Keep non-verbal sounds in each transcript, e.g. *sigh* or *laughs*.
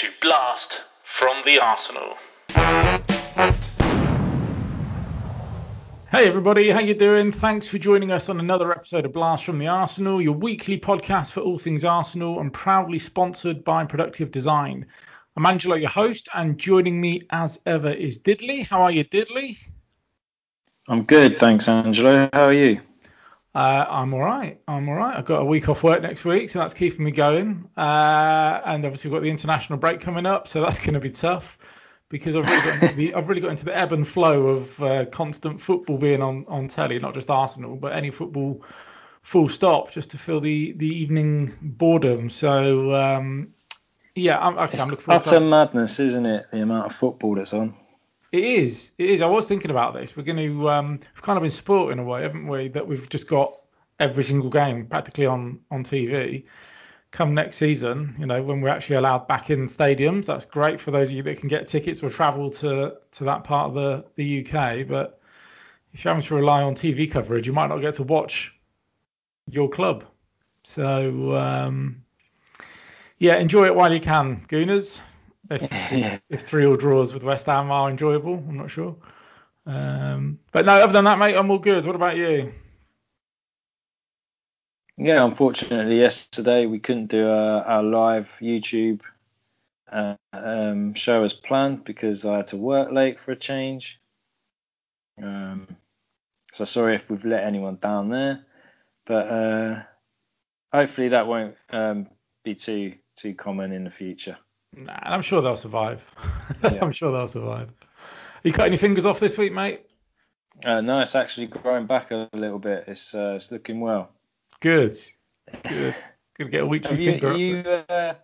to Blast from the Arsenal. Hey everybody, how you doing? Thanks for joining us on another episode of Blast from the Arsenal, your weekly podcast for all things Arsenal and proudly sponsored by Productive Design. I'm Angelo, your host, and joining me as ever is Diddley. How are you, Diddley? I'm good, thanks, Angelo. How are you? Uh, I'm all right. I'm all right. I've got a week off work next week, so that's keeping me going. Uh, and obviously, we've got the international break coming up, so that's going to be tough because I've really got into the, I've really got into the ebb and flow of uh, constant football being on, on telly, not just Arsenal, but any football full stop, just to fill the, the evening boredom. So um, yeah, I'm, actually, I'm looking forward utter madness, isn't it? The amount of football that's on. It is. It is. I was thinking about this. We're going to um, we've kind of been spoilt in a way, haven't we? That we've just got every single game practically on on TV. Come next season, you know, when we're actually allowed back in stadiums, that's great for those of you that can get tickets or travel to to that part of the the UK. But if you're having to rely on TV coverage, you might not get to watch your club. So um, yeah, enjoy it while you can, Gooners. *laughs* If, if three all draws with West Ham are enjoyable, I'm not sure. Um, but no, other than that, mate, I'm all good. What about you? Yeah, unfortunately, yesterday we couldn't do our, our live YouTube uh, um, show as planned because I had to work late for a change. Um, so sorry if we've let anyone down there, but uh, hopefully that won't um, be too too common in the future. Nah, I'm sure they'll survive. *laughs* Yeah. I'm sure they'll survive. You cut any fingers off this week, mate? Uh, no, it's actually growing back a little bit. It's uh, it's looking well. Good. *laughs* Good. Gonna get a weekly Have you, finger. You uh,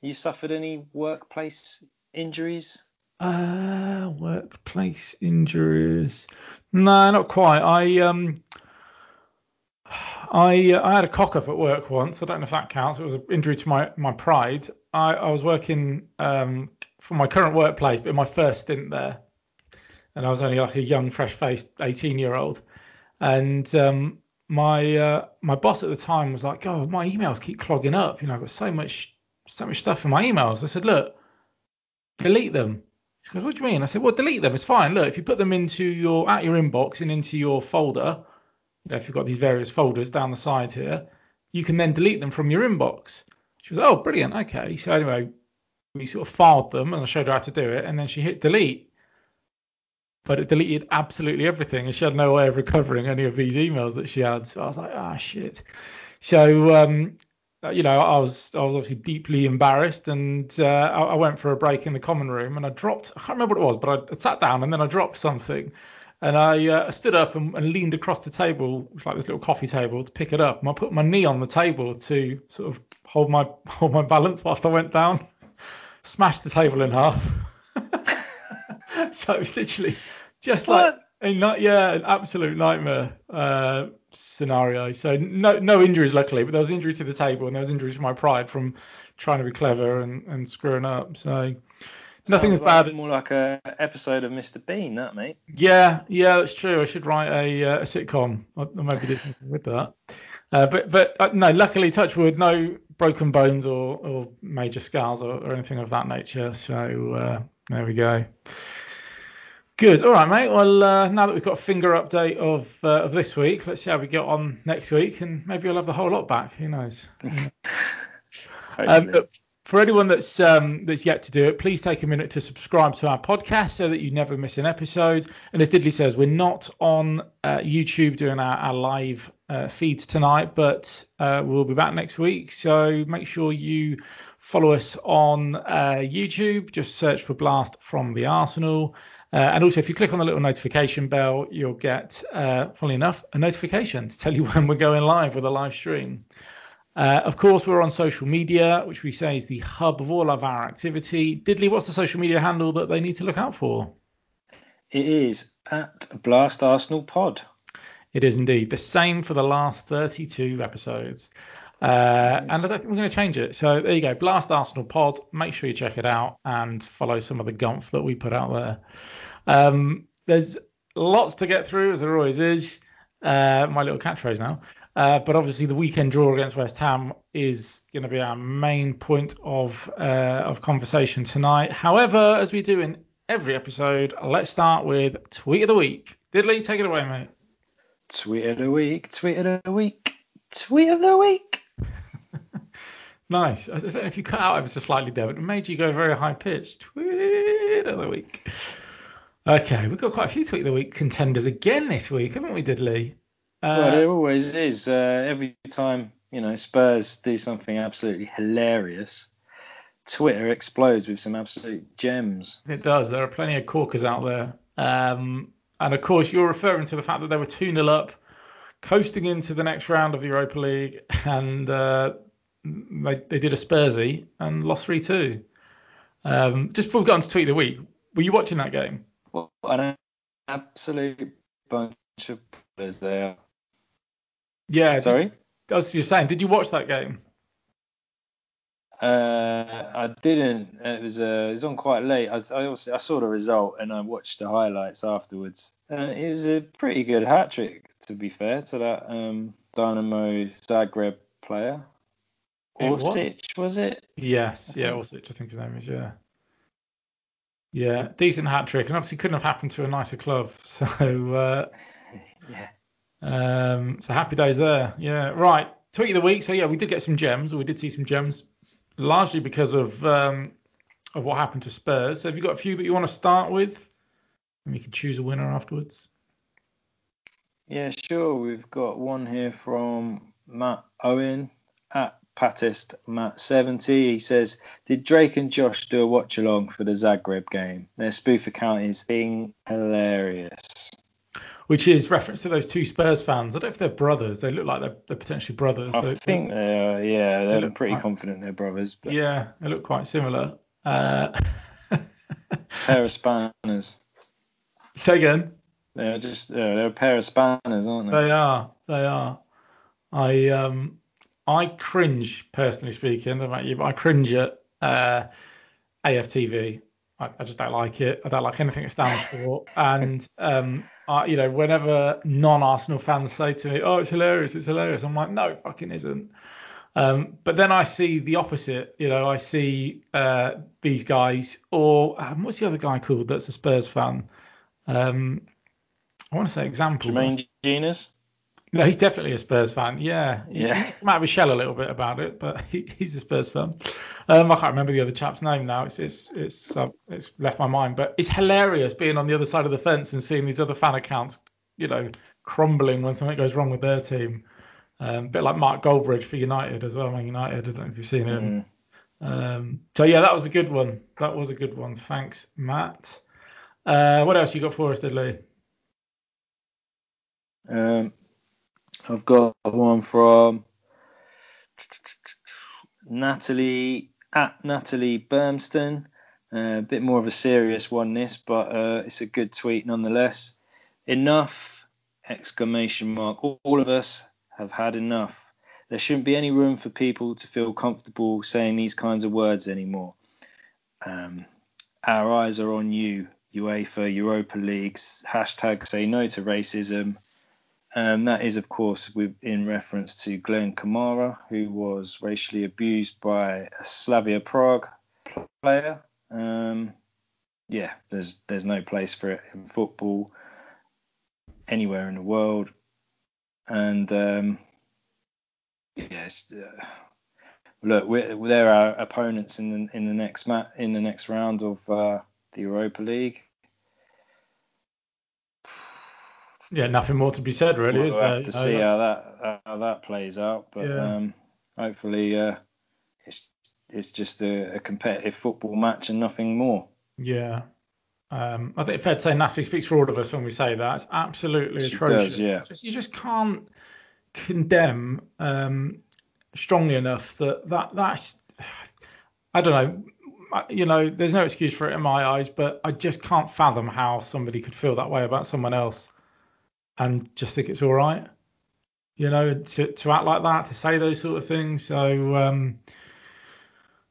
you suffered any workplace injuries? Uh, workplace injuries. No, not quite. I um. I uh, I had a cock up at work once. I don't know if that counts. It was an injury to my my pride. I, I was working um for my current workplace, but my first stint there, and I was only like a young, fresh-faced 18 year old, and um my uh, my boss at the time was like, "Oh, my emails keep clogging up. You know, I've got so much so much stuff in my emails." I said, "Look, delete them." She goes, "What do you mean?" I said, "Well, delete them. It's fine. Look, if you put them into your at your inbox and into your folder, you know, if you've got these various folders down the side here, you can then delete them from your inbox." She was, "Oh, brilliant. Okay." So anyway, we sort of filed them and I showed her how to do it, and then she hit delete but it deleted absolutely everything and she had no way of recovering any of these emails that she had so i was like ah oh, shit so um you know i was i was obviously deeply embarrassed and uh, I, I, went for a break in the common room and i dropped i can't remember what it was but i, I sat down and then i dropped something and i uh, stood up and, and, leaned across the table which like this little coffee table to pick it up and i put my knee on the table to sort of hold my *laughs* hold my balance whilst i went down *laughs* smashed the table in half *laughs* so it was literally just like a not yeah, an absolute nightmare uh, scenario. So no no injuries luckily, but there was injury to the table and there was injuries to my pride from trying to be clever and, and screwing up. So nothing as like bad as more like a episode of Mr. Bean, that mate. Yeah, yeah, that's true. I should write a, uh, a sitcom. I, I maybe do something with that. Uh, but but uh, no, luckily, touch wood, no broken bones or, or major scars or, or anything of that nature. So uh, there we go. Good. All right, mate. Well, uh, now that we've got a finger update of uh, of this week, let's see how we get on next week, and maybe we'll have the whole lot back. Who knows? *laughs* um, for anyone that's um, that's yet to do it, please take a minute to subscribe to our podcast so that you never miss an episode. And as Diddley says, we're not on uh, YouTube doing our, our live uh, feeds tonight, but uh, we'll be back next week. So make sure you follow us on uh, YouTube. Just search for Blast from the Arsenal. Uh, and also, if you click on the little notification bell, you'll get, uh, funnily enough, a notification to tell you *laughs* when we're going live with a live stream. Uh, of course, we're on social media, which we say is the hub of all of our activity. Diddley, what's the social media handle that they need to look out for? It is at Blast Arsenal Pod. It is indeed the same for the last 32 episodes. Uh, and I don't think we're going to change it. So there you go, Blast Arsenal Pod. Make sure you check it out and follow some of the gumph that we put out there. Um, there's lots to get through, as there always is. Uh, my little catchphrase now. Uh, but obviously, the weekend draw against West Ham is going to be our main point of uh, of conversation tonight. However, as we do in every episode, let's start with tweet of the week. Diddley, take it away, mate. Tweet of the week, tweet of the week, tweet of the week. *laughs* nice. I don't know if you cut out ever so slightly there, but it made you go very high pitched. Tweet of the week. Okay, we've got quite a few tweet of the week contenders again this week, haven't we, Diddley? Uh, well, there always is. Uh, every time you know Spurs do something absolutely hilarious, Twitter explodes with some absolute gems. It does. There are plenty of corkers out there. Um, and of course, you're referring to the fact that they were 2 0 up, coasting into the next round of the Europa League, and uh, they, they did a Spursy and lost 3 2. Um, just before we got on to tweet of the week, were you watching that game? Well, an absolute bunch of players there. Yeah. Sorry. As you're saying, did you watch that game? Uh, I didn't. It was uh, it was on quite late. I, I also I saw the result and I watched the highlights afterwards. Uh, it was a pretty good hat trick, to be fair to that um, Dynamo Zagreb player. Orsic, was it? Yes, yeah, Orsic, I think his name is. Yeah. Yeah, decent hat trick, and obviously couldn't have happened to a nicer club. *laughs* So. Uh, *laughs* yeah. Um, so happy days there. Yeah. Right. Tweet of the week. So yeah, we did get some gems. We did see some gems, largely because of um, of what happened to Spurs. So have you got a few that you want to start with? And you can choose a winner afterwards. Yeah, sure. We've got one here from Matt Owen at Patist Matt 70. He says, Did Drake and Josh do a watch along for the Zagreb game? Their spoof account is being hilarious which is reference to those two Spurs fans. I don't know if they're brothers. They look like they're, they're potentially brothers. I think they are. Yeah, they're they pretty quite, confident they're brothers. But... Yeah, they look quite similar. Uh... *laughs* pair of spanners. Say again. They're just uh, they're a pair of spanners, aren't they? They are. They are. I um I cringe personally speaking. I don't know about you, but I cringe at uh, AFTV. I, I, just don't like it. I don't like anything it stands for. *laughs* and um, I, you know, whenever non-Arsenal fans say to me, "Oh, it's hilarious, it's hilarious," I'm like, "No, it fucking isn't." Um, but then I see the opposite. You know, I see uh, these guys, or um, what's the other guy called that's a Spurs fan? Um, I want to say example. Jermaine Jenas. *laughs* No, he's definitely a Spurs fan. Yeah, yeah. He, out of his shell a little bit about it, but *laughs* he, he's a Spurs fan. Um, I can't remember the other chap's name now. It's it's it's uh, it's left my mind, but it's hilarious being on the other side of the fence and seeing these other fan accounts, you know, crumbling when something goes wrong with their team. Um, a bit like Mark Goldbridge for United as well. Man United. I don't know if you've seen him. Mm. Um, so yeah, that was a good one. That was a good one. Thanks, Matt. Uh, what else you got for us, Diddley? Um, I've got one from Natalie at Natalie Bermston. Uh, a bit more of a serious one, this, but uh, it's a good tweet nonetheless. Enough! Exclamation mark. All, of us have had enough. There shouldn't be any room for people to feel comfortable saying these kinds of words anymore. Um, our eyes are on you, UEFA, Europa Leagues. Hashtag say no to racism. Um, that is, of course, with, in reference to Glenn Kamara, who was racially abused by a Slavia Prague player. Um, yeah, there's there's no place for it in football anywhere in the world, and um, yes, uh, look, we're, they're our opponents in the in the next mat in the next round of uh, the Europa League. Yeah, nothing more to be said, really. We'll is have there? to see how that how that plays out, but yeah. um, hopefully uh, it's it's just a, a, competitive football match and nothing more. Yeah. Um, I think it's fair to say Natalie speaks for all of us when we say that. It's absolutely she atrocious. Does, yeah. Just, you just can't condemn um, strongly enough that that that's I don't know. You know, there's no excuse for it in my eyes, but I just can't fathom how somebody could feel that way about someone else and just think it's all right. You know, to, to act like that, to say those sort of things. So, um,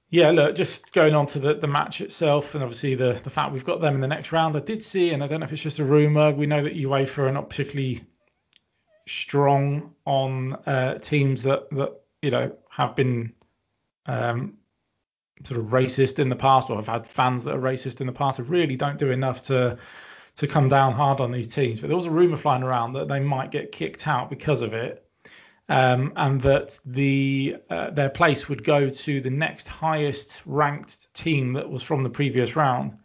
yeah, look, just going on to the, the match itself, and obviously the, the fact we've got them in the next round. I did see, and I don't know if it's just a rumour, we know that UEFA are not particularly strong on uh, teams that that you know have been um, sort of racist in the past or have had fans that are racist in the past. I really don't do enough to to come down hard on these teams. But there was a rumor flying around that they might get kicked out because of it. Um, and that the uh, their place would go to the next highest ranked team that was from the previous round,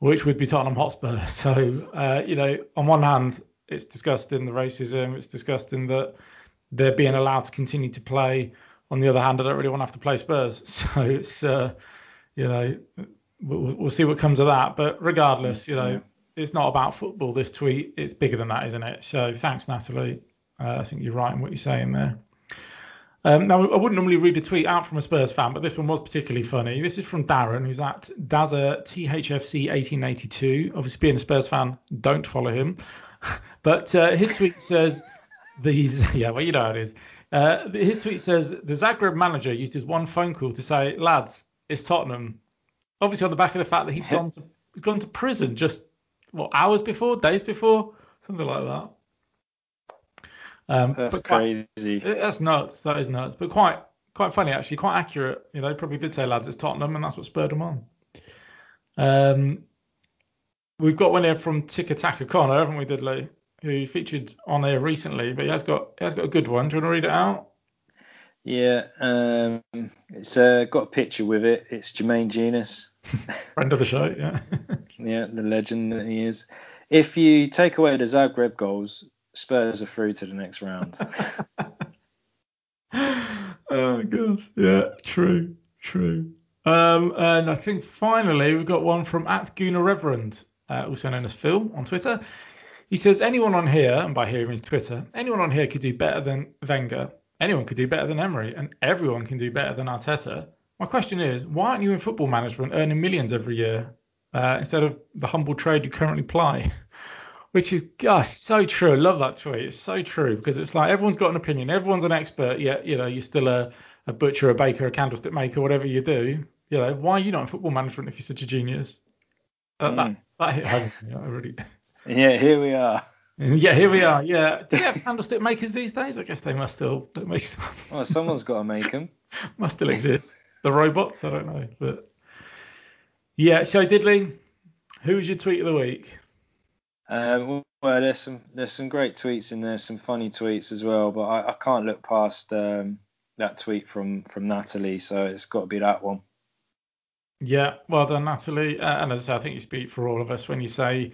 which would be Tottenham Hotspur. *laughs* So uh, you know, on one hand, it's disgusting the racism, it's disgusting that they're being allowed to continue to play. On the other hand, I don't really want to have to play Spurs, *laughs* so it's uh, you know we'll, we'll, see what comes of that. But regardless, you know, yeah. It's not about football. This tweet, it's bigger than that, isn't it? So thanks, Natalie. Uh, I think you're right in what you're saying there. Um, now, I wouldn't normally read a tweet out from a Spurs fan, but this one was particularly funny. This is from Darren, who's at Dazza THFC 1882. Obviously, being a Spurs fan, don't follow him. *laughs* But uh, his tweet says these, *laughs* yeah, well, you know how it is. Uh, his tweet says the Zagreb manager used his one phone call to say, lads, it's Tottenham. Obviously, on the back of the fact that he's *laughs* gone to gone to prison just what hours before, days before, something like that. Um, that's quite, crazy. That's nuts. That is nuts. But quite quite funny actually. Quite accurate. You know, probably did say lads, it's Tottenham, and that's what spurred them on. Um, we've got one here from Tika Taka Connor, haven't we, Dudley? who featured on there recently, but he has got he has got a good one. Do you want to read it out? Yeah, um, it's uh, got a picture with it. It's Jermaine Jenas. *laughs* Friend of the show, yeah. *laughs* yeah, the legend that he is. If you take away the Zagreb goals, Spurs are through to the next round. *laughs* oh god, yeah, true, true. Um, and I think finally we've got one from at Guna Reverend, uh, also known as Phil on Twitter. He says anyone on here, and by here he means Twitter, anyone on here could do better than Wenger. Anyone could do better than Emery, and everyone can do better than Arteta. My question is, why aren't you in football management earning millions every year uh, instead of the humble trade you currently ply? *laughs* Which is, gosh, so true. I love that tweet. It's so true because it's like everyone's got an opinion, everyone's an expert, yet you know you're still a, a butcher, a baker, a candlestick maker, whatever you do. You know, why are you not in football management if you're such a genius? Uh, mm. That that hit home. I really. *laughs* Yeah, here we are. *laughs* Yeah, here we are. Yeah. *laughs* Do you have candlestick makers these days? I guess they must still make stuff. *laughs* Well, someone's got to make them. must still exist. The robots, I don't know, but yeah. So Diddley, who's your tweet of the week? Um, well, there's some there's some great tweets in there, some funny tweets as well, but I, I can't look past um, that tweet from from Natalie, so it's got to be that one. Yeah, well done, Natalie. Uh, and as I say, I think you speak for all of us when you say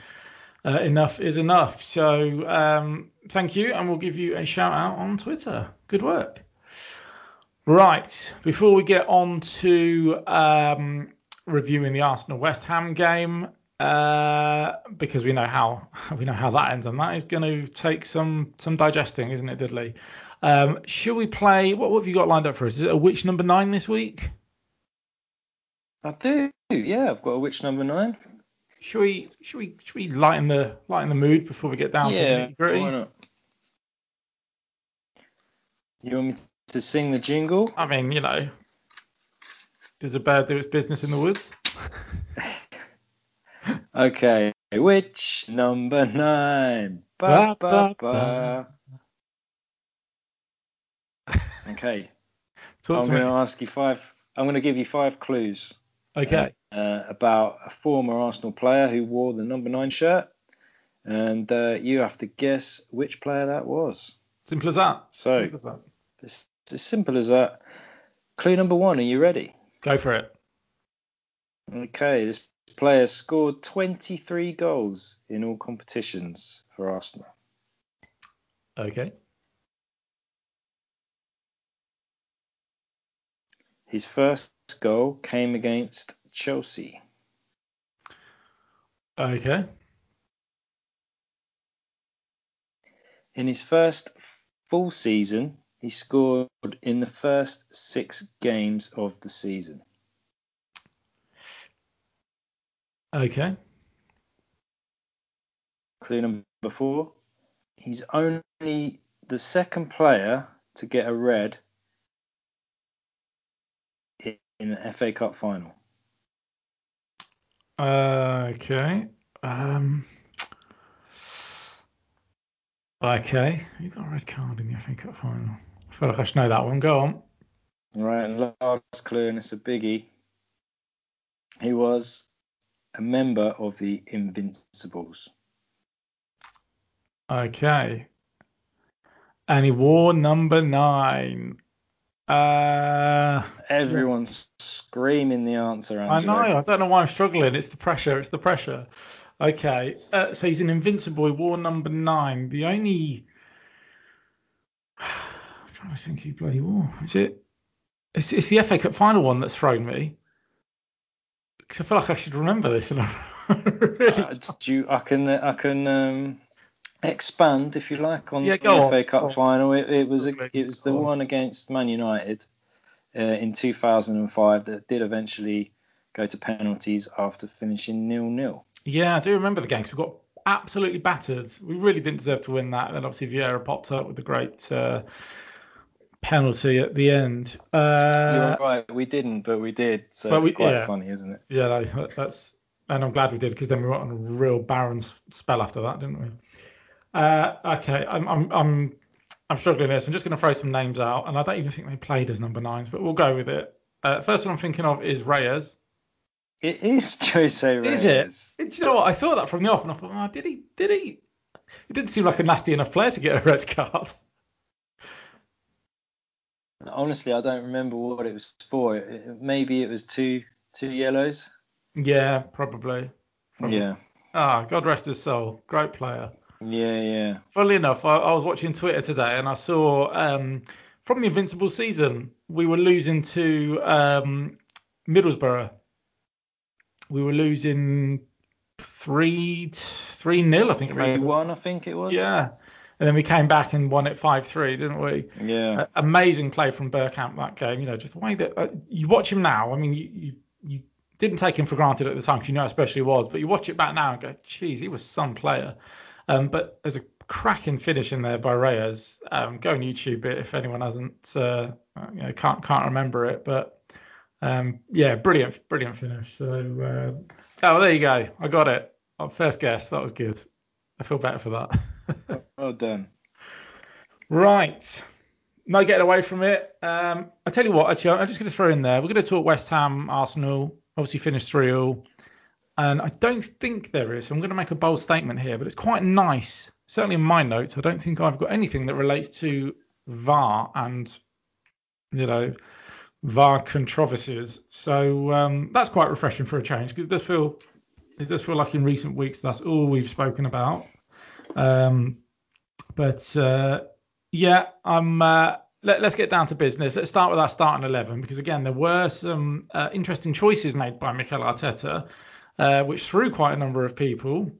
uh, enough is enough. So um, thank you, and we'll give you a shout out on Twitter. Good work. Right, before we get on to um, reviewing the Arsenal West Ham game, uh, because we know how *laughs* we know how that ends, and that is going to take some some digesting, isn't it, Dudley? Um, should we play? What, what have you got lined up for us? Is it a which number nine this week? I do. Yeah, I've got a which number nine. Should we should we should we lighten the lighten the mood before we get down yeah, to the? Why not? You want me to sing the jingle? I mean, you know, does a bird do its business in the woods? *laughs* okay, which number nine? Ba, ba, ba. Okay. *laughs* Talk I'm going to ask you five. I'm going to give you five clues. Okay. Uh, about a former Arsenal player who wore the number nine shirt, and uh, you have to guess which player that was. Simple as that. So simple as that. It's as simple as that. Clue number one. Are you ready? Go for it. Okay. This player scored 23 goals in all competitions for Arsenal. Okay. His first goal came against Chelsea. Okay. In his first full season, he scored in the first six games of the season. Okay. Clue number four. He's only the second player to get a red in the FA Cup final? Uh, okay. Um, Okay, you got a red card in the FA Cup final. I feel like I should know that one. Go on. Right, and last clue, and it's a biggie. He was a member of the Invincibles. Okay. And he wore number nine. Uh, Everyone's screaming the answer. Andrew. I know. I don't know why I'm struggling. It's the pressure. It's the pressure. Okay. Uh, so he's an invincible. Wore number nine. The only. *sighs* I'm trying to think who bloody wore. Is it? It's, it's the FA Cup final one that's thrown me. Because I feel like I should remember this. And *laughs* I really. Uh, do you, I can I can um, expand if you like on Yeah, the go FA. Cup on. final. It, it was it was the one against Man United uh, in 2005 that did eventually go to penalties after finishing nil nil. Yeah, I do remember the game 'cause we got absolutely battered. We really didn't deserve to win that. And then obviously Vieira popped up with the great uh, penalty at the end. Uh, You're right, we didn't, but we did. So it's we- quite yeah. funny, isn't it? Yeah, no, that's and I'm glad we did because then we went on a real barren spell after that, didn't we? Uh, okay, I'm I'm I'm I'm struggling here, so I'm just going to throw some names out, and I don't even think they played as number nines, but we'll go with it. Uh, first one I'm thinking of is Reyes. It is *laughs* Jose Reyes. Is it? Do you know what? I thought that from the off, and I thought, oh, did he? Did he? He didn't seem like a nasty enough player to get a red card. Honestly, I don't remember what it was for. It, maybe it was two two yellows. Yeah, probably. Probably. Yeah, Ah, God rest his soul. Great player. Yeah, yeah. Funnily enough, I, I was watching Twitter today and I saw um, from the Invincible season we were losing to um, Middlesbrough. We were losing three three nil, I think. it Three one, I think it was. Yeah, and then we came back and won it five three, didn't we? Yeah. Uh, amazing play from Bergkamp that game. You know, just the way that uh, you watch him now. I mean, you, you you didn't take him for granted at the time because you know how special he was, but you watch it back now and go, geez, he was some player. Um, but there's a cracking finish in there by Reyes. Um, go on YouTube it if anyone hasn't, uh, you know, can't can't remember it. But um, yeah, brilliant, brilliant finish. So uh, oh, there you go. I got it. Oh, First guess. That was good. I feel better for that. *laughs* Well done. Right. No getting away from it. Um, I tell you what, actually, I'm just going to throw in there. We're going to talk West Ham, Arsenal. Obviously finished 3 all. And I don't think there is. I'm going to make a bold statement here, but it's quite nice. Certainly in my notes, I don't think I've got anything that relates to VAR and, you know, VAR controversies. So um, that's quite refreshing for a change it does feel, it does feel like in recent weeks that's all we've spoken about. Um, but uh, yeah, I'm. Uh, let, us get down to business. Let's start with our starting eleven because again, there were some uh, interesting choices made by Mikel Arteta, uh, which threw quite a number of people,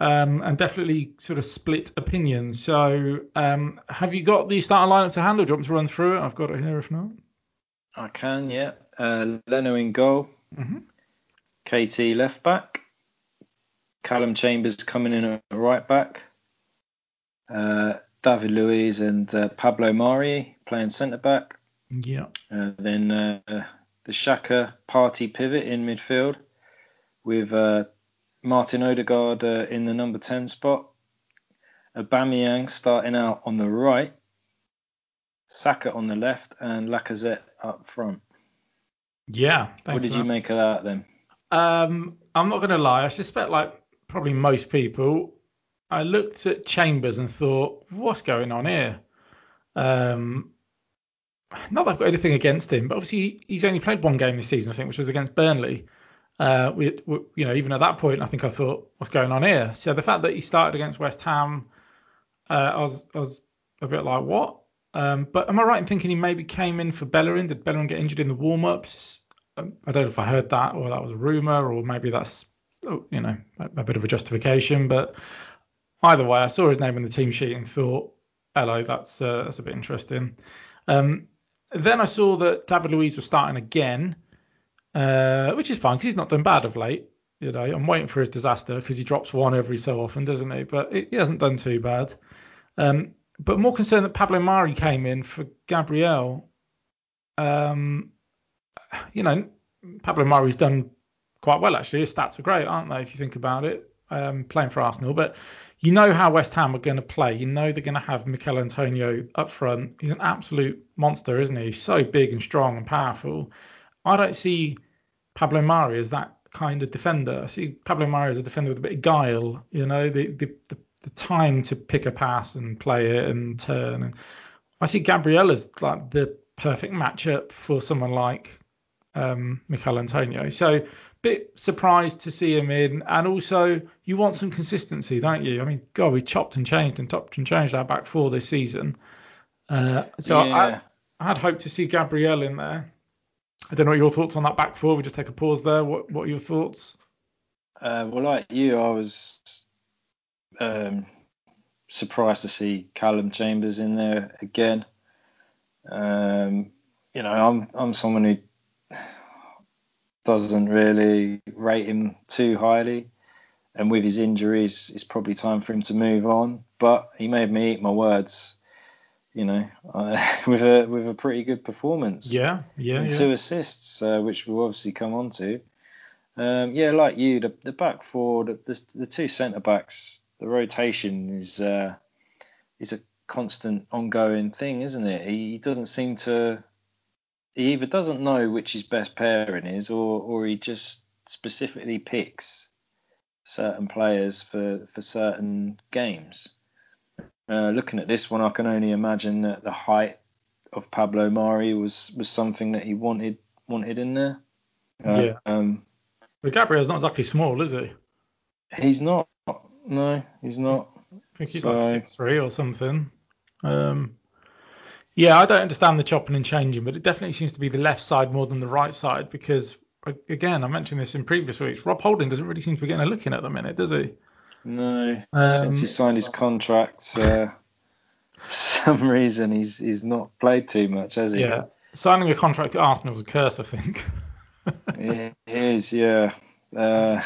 um, and definitely sort of split opinions. So, um, have you got the starting lineup to handle? Do you want to run through it? I've got it here. If not, I can, yeah. Uh, Leno in goal. Mhm. KT left back. Callum Chambers coming in at right back. Uh, David Luiz and uh, Pablo Mari playing centre back. yeah, Uh, then uh, the Xhaka Partey pivot in midfield with uh, Martin Odegaard uh, in the number 10 spot. Aubameyang starting out on the right. Saka on the left and Lacazette up front. yeah. Thanks what did you make of that then? Um, I'm not going to lie. I suspect, like probably most people, I looked at Chambers and thought, what's going on here? Um, not that I've got anything against him, but obviously he's only played one game this season, I think, which was against Burnley. Uh, we, we, you know, even at that point, I think I thought, what's going on here? So the fact that he started against West Ham, uh, I was, I was a bit like, what? Um, but am I right in thinking he maybe came in for Bellerin? Did Bellerin get injured in the warm-ups? Um, I don't know if I heard that or that was a rumor or maybe that's oh, you know a, a bit of a justification. But either way, I saw his name in the team sheet and thought, hello, that's uh, that's a bit interesting. Um, then I saw that David Luiz was starting again, uh, which is fine because he's not done bad of late. You know, I'm waiting for his disaster because he drops one every so often, doesn't he? But he hasn't done too bad. Um, but more concerned that Pablo Mari came in for Gabriel. Um, you know, Pablo Mari's done quite well actually. His stats are great, aren't they? If you think about it, um, playing for Arsenal. But you know how West Ham are going to play. You know they're going to have Michail Antonio up front. He's an absolute monster, isn't he? He's so big and strong and powerful. I don't see Pablo Mari is that kind of defender. I see Pablo Mari as a defender with a bit of guile. You know, the the, the, the time to pick a pass and play it and turn. And I see Gabriel as like the perfect matchup for someone like um, Michail Antonio. So bit surprised to see him in, and also you want some consistency, don't you? I mean, God, we chopped and changed and chopped and changed our back four this season. Uh, so yeah. I, I had hoped to see Gabriel in there. I don't know what your thoughts on that back four. We just take a pause there. What What are your thoughts? Uh, well, like you, I was um, surprised to see Callum Chambers in there again. Um, you know, I'm I'm someone who doesn't really rate him too highly. And with his injuries, it's probably time for him to move on. But he made me eat my words, you know, uh, *laughs* with a with a pretty good performance. Yeah, yeah, and yeah. two assists, uh, which we'll obviously come on to. Um, yeah, like you, the, the back four, the, the, the two centre backs, the rotation is uh, is a constant, ongoing thing, isn't it? He, he doesn't seem to he either doesn't know which his best pairing is, or or he just specifically picks certain players for for certain games. Uh, looking at this one, I can only imagine that the height of Pablo Mari was was something that he wanted wanted in there. Uh, yeah. Um, but Gabriel's not exactly small, is he? He's not. No, he's not. I think he's so, like six three or something. Um, yeah, I don't understand the chopping and changing, but it definitely seems to be the left side more than the right side because, again, I mentioned this in previous weeks. Rob Holding doesn't really seem to be getting a look in at the minute, does he? No, um, since he signed his contract, uh, *laughs* for some reason he's he's not played too much, has he? Yeah, signing a contract at Arsenal was a curse, I think. *laughs* it is, yeah. Uh,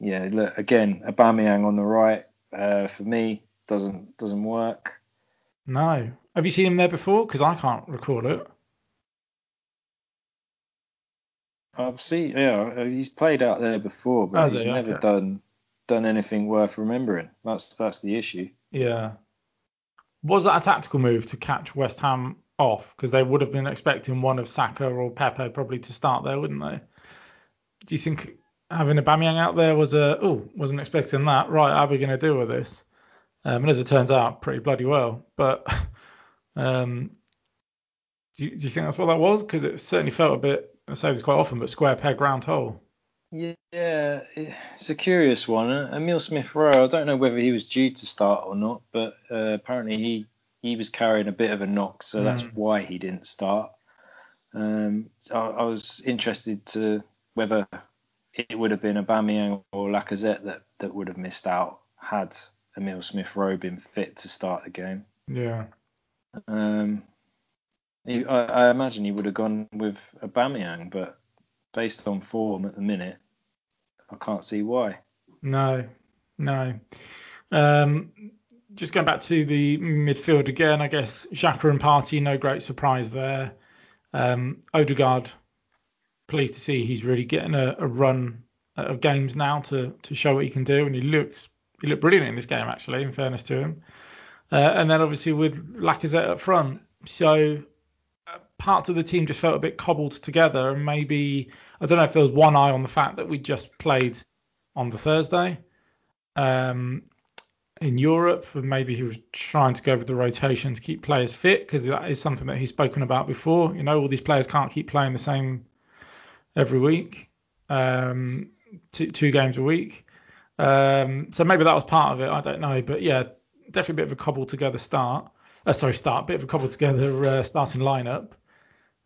yeah, look again, Aubameyang on the right uh, for me doesn't doesn't work. No, have you seen him there before? Because I can't recall it. I've seen, yeah, he's played out there before, but he's he? never okay. done done anything worth remembering. That's that's the issue. Yeah. Was that a tactical move to catch West Ham off? Because they would have been expecting one of Saka or Pepe probably to start there, wouldn't they? Do you think having a Aubameyang out there was a oh wasn't expecting that? Right, how are we going to deal with this? Um, and as it turns out, pretty bloody well. But *laughs* Um, do you, do you think that's what that was? Because it certainly felt a bit, I say this quite often, but square peg, round hole. Yeah, it's a curious one. Emil Smith Rowe, I don't know whether he was due to start or not, but uh, apparently he, he was carrying a bit of a knock, so mm. that's why he didn't start. Um, I, I, was interested to whether it would have been Aubameyang or Lacazette that, that would have missed out had Emil Smith Rowe been fit to start the game. Yeah. Um, he, I, I, imagine he would have gone with Aubameyang, but based on form at the minute, I can't see why. No, no. Um, just going back to the midfield again, I guess Xhaka and Partey, no great surprise there. Um, Odegaard, pleased to see he's really getting a, a, run of games now to to show what he can do, and he looked he looked brilliant in this game actually. In fairness to him. Uh, and then obviously with Lacazette up front. So parts of the team just felt a bit cobbled together. And maybe, I don't know if there was one eye on the fact that we just played on the Thursday um, in Europe. And maybe he was trying to go with the rotation to keep players fit because that is something that he's spoken about before. You know, all these players can't keep playing the same every week, um, two, two games a week. Um, so maybe that was part of it. I don't know. But yeah, definitely a bit of a cobbled together start. Uh, sorry, start, a bit of a cobbled together uh, starting lineup.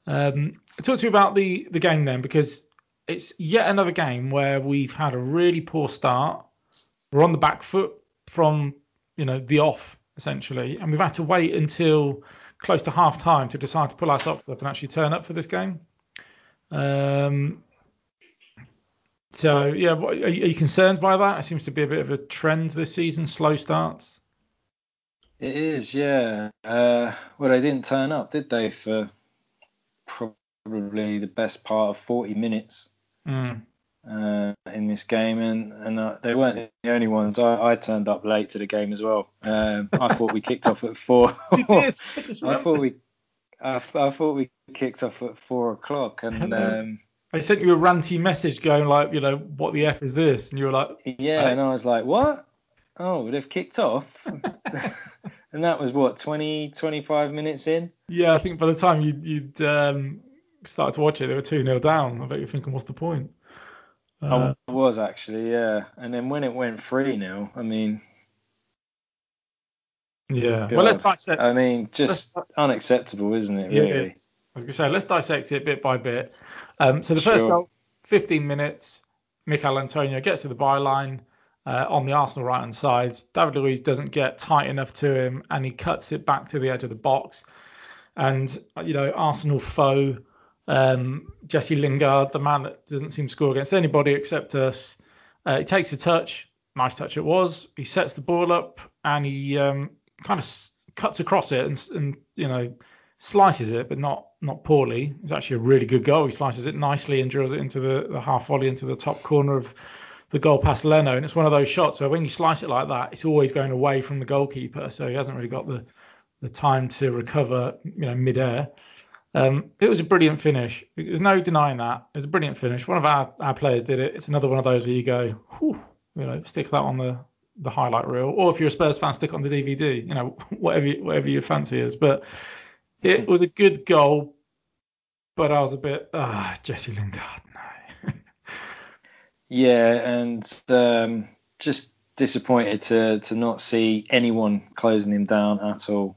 Um, talk to me about the the game then, because it's yet another game where we've had a really poor start. We're on the back foot from you know the off essentially, and we've had to wait until close to half time to decide to pull our socks up and actually turn up for this game. Um, so yeah, are you concerned by that? It seems to be a bit of a trend this season, slow starts. It is, yeah. Uh, well, they didn't turn up, did they, for probably the best part of 40 minutes. Mm. uh, in this game, and and uh, they weren't the only ones. I, I turned up late to the game as well. Um, I thought we kicked off at four. *laughs* *laughs* I thought we. I, I thought we kicked off at four o'clock, and *laughs* um, I sent you a ranty message going like, you know, what the f is this? And you were like, yeah, and I was like, what? Oh, they've kicked off, and that was what 20, 25 minutes in. yeah. I think by the time you, you'd um, started to watch it, they were two 0 down. I bet you're thinking, what's the point? Uh, I was actually, yeah. And then when it went three 0 I mean, yeah. God, Well, let's dissect. I mean, just unacceptable, isn't it? Yeah, Really? it is. I was to say, let's dissect it bit by bit. Um, so the first goal, 15 minutes, Michail Antonio gets to the byline uh, on the Arsenal right hand side. David Luiz doesn't get tight enough to him and he cuts it back to the edge of the box. And, you know, Arsenal foe, um, Jesse Lingard, the man that doesn't seem to score against anybody except us, uh, he takes a touch. Nice touch it was. He sets the ball up and he um, kind of s- cuts across it and, and, you know, slices it, but not not poorly. It's actually a really good goal. He slices it nicely and drills it into the, the half volley into the top corner of the goal past Leno. And it's one of those shots where when you slice it like that, it's always going away from the goalkeeper, so he hasn't really got the the time to recover, you know, midair. Um, it was a brilliant finish. There's no denying that. It was a brilliant finish. One of our, our players did it. It's another one of those where you go, Whew, you know, stick that on the the highlight reel, or if you're a Spurs fan, stick it on the DVD. You know, *laughs* whatever you, whatever your fancy is. But it was a good goal, but I was a bit ah Jesse Lingard. Yeah, and um, just disappointed to to not see anyone closing him down at all.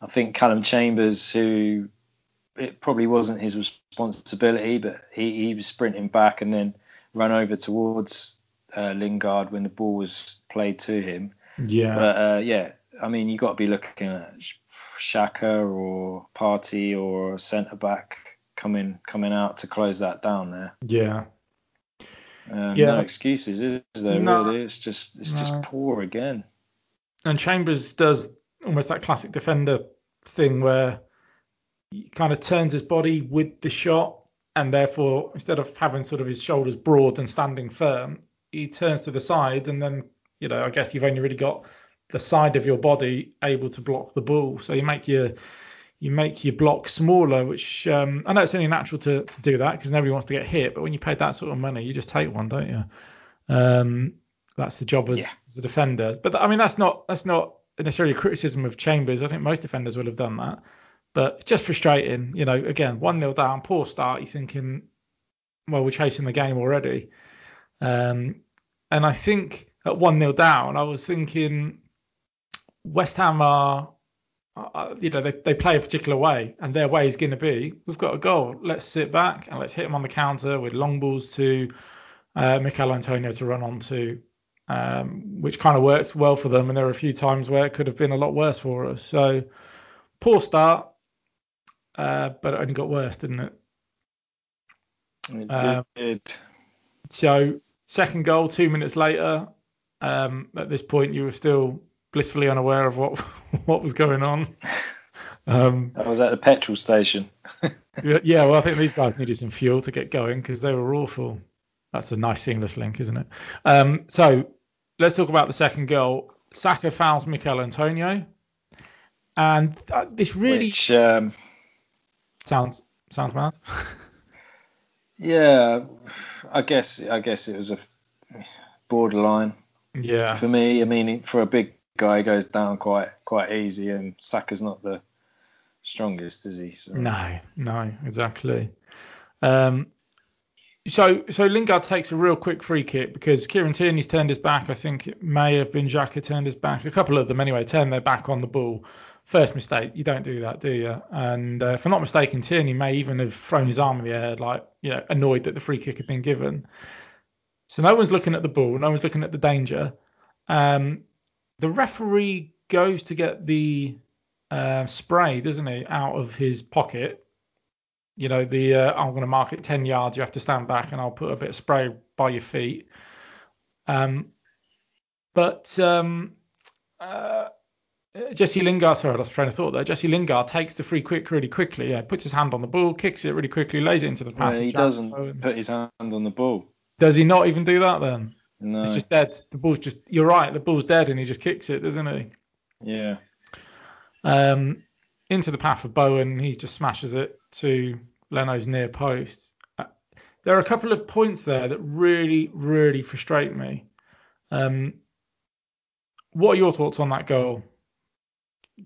I think Callum Chambers, who it probably wasn't his responsibility, but he, he was sprinting back and then ran over towards uh, Lingard when the ball was played to him. yeah. But uh, yeah, I mean, you got to be looking at Xhaka or Partey or centre back coming coming out to close that down there. yeah. Um, Yeah. No excuses, is there? No. Really, it's just it's No. just poor again. And Chambers does almost that classic defender thing where he kind of turns his body with the shot, and therefore instead of having sort of his shoulders broad and standing firm, he turns to the side, and then you know I guess you've only really got the side of your body able to block the ball, so you make your you make your block smaller, which um, I know it's only natural to, to do that because nobody wants to get hit, but when you pay that sort of money, you just take one, don't you? Um, that's the job as, Yeah. as a defender. But I mean, that's not that's not necessarily a criticism of Chambers. I think most defenders would have done that. But it's just frustrating, you know. Again, one 0 down, poor start. You're thinking, well, we're chasing the game already. Um, and I think at one 0 down, I was thinking West Ham are, uh, you know, they, they play a particular way, and their way is going to be, we've got a goal. Let's sit back and let's hit them on the counter with long balls to uh, Michail Antonio to run onto, um, which kind of works well for them. And there are a few times where it could have been a lot worse for us. So poor start, uh, but it only got worse, didn't it? It Um, did. So second goal, two minutes later. Um, at this point, you were still blissfully unaware of what *laughs* what was going on. Um, That was at the petrol station. yeah, yeah, well, I think these guys needed some fuel to get going because they were awful. That's a nice seamless link, isn't it? Um, so let's talk about the second goal. Saka fouls Michail Antonio, and uh, this really Which, um, sounds sounds mad. *laughs* yeah, I guess I guess it was a borderline yeah, for me. I mean, for a big guy, goes down quite quite easy, and Saka's not the strongest, is he? So, No, no, exactly. Um, so so Lingard takes a real quick free kick because Kieran Tierney's turned his back. I think it may have been Xhaka turned his back. A couple of them anyway turned their back on the ball. First mistake, you don't do that, do you? And uh, if I'm not mistaken, Tierney may even have thrown his arm in the air, like you know, annoyed that the free kick had been given. So no one's looking at the ball, no one's looking at the danger. Um, the referee goes to get the uh, spray, doesn't he, out of his pocket. You know, the uh, I'm going to mark it 10 yards. You have to stand back, and I'll put a bit of spray by your feet. Um, but um, uh, Jesse Lingard, sorry, I lost train of thought there. Jesse Lingard takes the free kick really quickly. Yeah, puts his hand on the ball, kicks it really quickly, lays it into the path. Yeah, he doesn't put his hand on the ball. Does he not even do that then? No. It's just dead. The ball's just. You're right. The ball's dead, and he just kicks it, doesn't he? yeah. Um, into the path of Bowen, he just smashes it to Leno's near post. Uh, there are a couple of points there that really, really frustrate me. Um, what are your thoughts on that goal?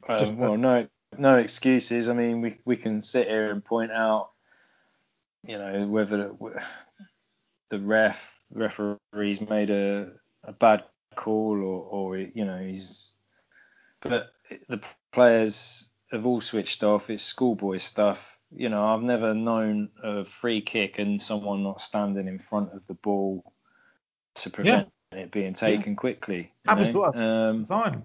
Just- well, no, no excuses. I mean, we we can sit here and point out, you know, whether the, the ref referee's made a, a bad call or or you know he's, but the players have all switched off. It's schoolboy stuff. You know, I've never known a free kick and someone not standing in front of the ball to prevent it being taken quickly. you Happens to us. Um, Time.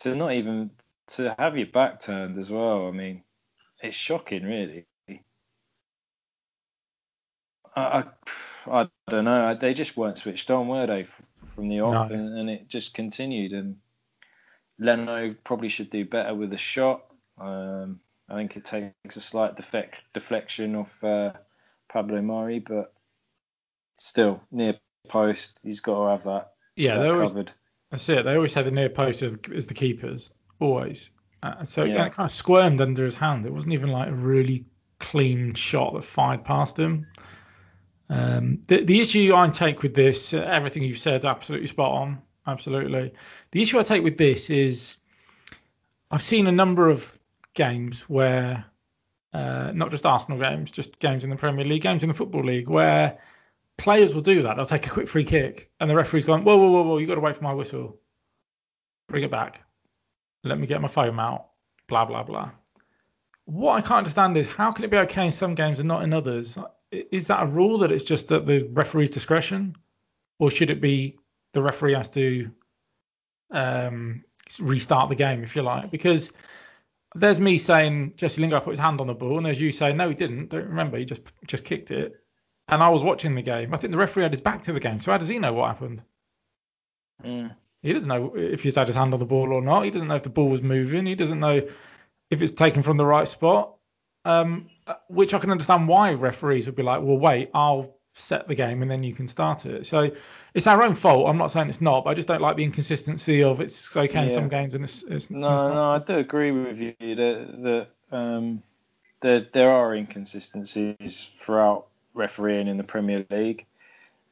to not even to have your back turned as well. I mean, it's shocking, really. I I, I don't know. They just weren't switched on, were they, from the off, No. and, and it just continued. And Leno probably should do better with a shot. Um, I think it takes a slight defect, deflection off uh, Pablo Mari, but still near post, he's got to have that, Yeah, that always, covered. that's it. They always had the near post as, as the keepers, always. Uh, so Yeah. it kind of squirmed under his hand. It wasn't even like a really clean shot that fired past him. Um, the, the issue I take with this, uh, everything you've said, absolutely spot on, absolutely. The issue I take with this is I've seen a number of games where, uh, not just Arsenal games, just games in the Premier League, games in the Football League, where players will do that. They'll take a quick free kick, and the referee's gone, whoa, whoa, whoa, whoa, you got to wait for my whistle. Bring it back. Let me get my foam out. Blah blah blah. What I can't understand is how can it be okay in some games and not in others? Is that a rule that it's just at the referee's discretion, or should it be the referee has to um, restart the game if you like? Because there's me saying Jesse Lingard put his hand on the ball, and there's you saying no, he didn't. Don't remember, he just just kicked it. And I was watching the game. I think the referee had his back to the game, so how does he know what happened? Mm. He doesn't know if he's had his hand on the ball or not. He doesn't know if the ball was moving. He doesn't know if it's taken from the right spot. Um, which I can understand why referees would be like, well, wait, I'll set the game and then you can start it. So it's our own fault. I'm not saying it's not, but I just don't like the inconsistency of it's okay in some games and it's, it's, No, it's not. no, I do agree with you that that um, there there are inconsistencies throughout refereeing in the Premier League,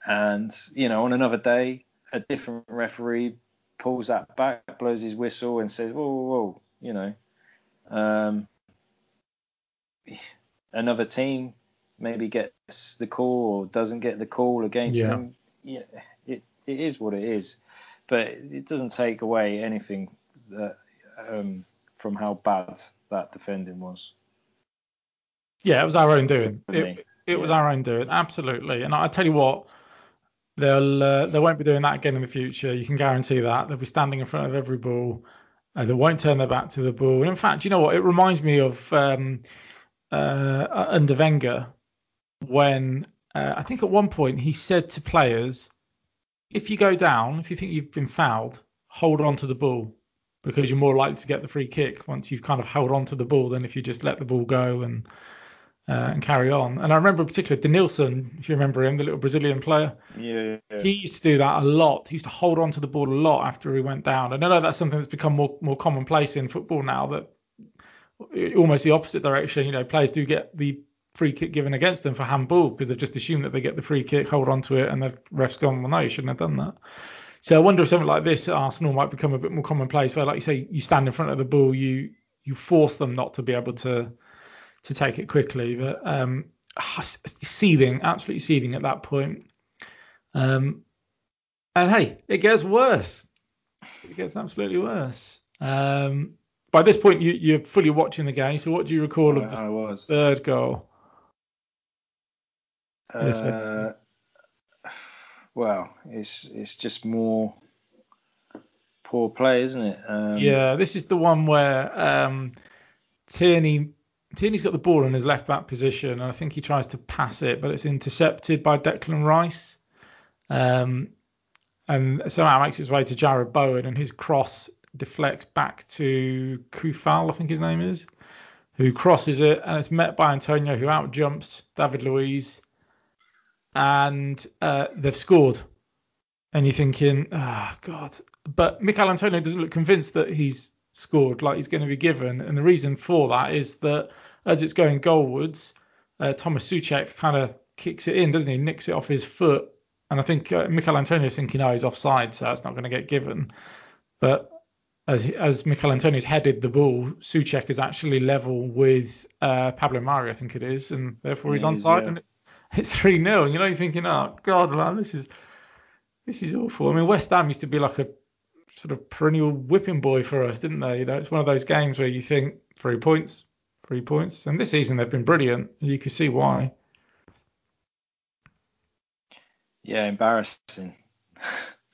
and you know on another day a different referee pulls that back, blows his whistle, and says, "Whoa, whoa, whoa," you know. Um, another team maybe gets the call or doesn't get the call against Yeah. them. Yeah, it, it is what it is, but it doesn't take away anything that um, from how bad that defending was. Yeah, it was our own doing. It, it was yeah. our own doing, absolutely. And I tell you what, they'll uh, they won't be doing that again in the future. You can guarantee that. They'll be standing in front of every ball. Uh, they won't turn their back to the ball. And in fact, you know what? It reminds me of um, uh, under Wenger when uh, I think at one point he said to players, if you go down, if you think you've been fouled, hold on to the ball because you're more likely to get the free kick once you've kind of held on to the ball than if you just let the ball go and uh, and carry on. And I remember in particular Denilson, if you remember him, the little Brazilian player, Yeah, yeah. he used to do that a lot. He used to hold on to the ball a lot after he went down. And I know that's something that's become more more commonplace in football now. That almost the opposite direction. You know, players do get the free kick given against them for handball because they've just assumed that they get the free kick, hold on to it, and the ref's gone, well, no, you shouldn't have done that. So I wonder if something like this at Arsenal might become a bit more commonplace, where, like you say, you stand in front of the ball, you you force them not to be able to to take it quickly. But um, seething, absolutely seething at that point. Um, and hey, it gets worse. It gets absolutely worse. Um, by this point, you, you're fully watching the game. So what do you recall of I, I the was. third goal? Uh, well, it's it's just more poor play, isn't it? Um, yeah, this is the one where um, Tierney Tierney's got the ball in his left back position, and I think he tries to pass it, but it's intercepted by Declan Rice. Um, and somehow makes its way to Jarrod Bowen, and his cross deflects back to Coufal, I think his name is, who crosses it, and it's met by Antonio, who outjumps David Luiz. and uh, they've scored, and you're thinking, ah, oh, God. But Michail Antonio doesn't look convinced that he's scored like he's going to be given, and the reason for that is that as it's going goalwards, uh, Thomas Soucek kind of kicks it in, doesn't he? Nicks it off his foot, and I think uh, Michail Antonio is thinking, oh, he's offside, so it's not going to get given. But as as Michail Antonio's headed the ball, Soucek is actually level with uh, Pablo Mari, I think it is, and therefore he's onside, yeah. and it's three 0 And you know, you're thinking, oh God, man, this is this is awful. I mean, West Ham used to be like a sort of perennial whipping boy for us, didn't they? You know, it's one of those games where you think three points, three points, and this season they've been brilliant. You can see why. Yeah, embarrassing. *laughs*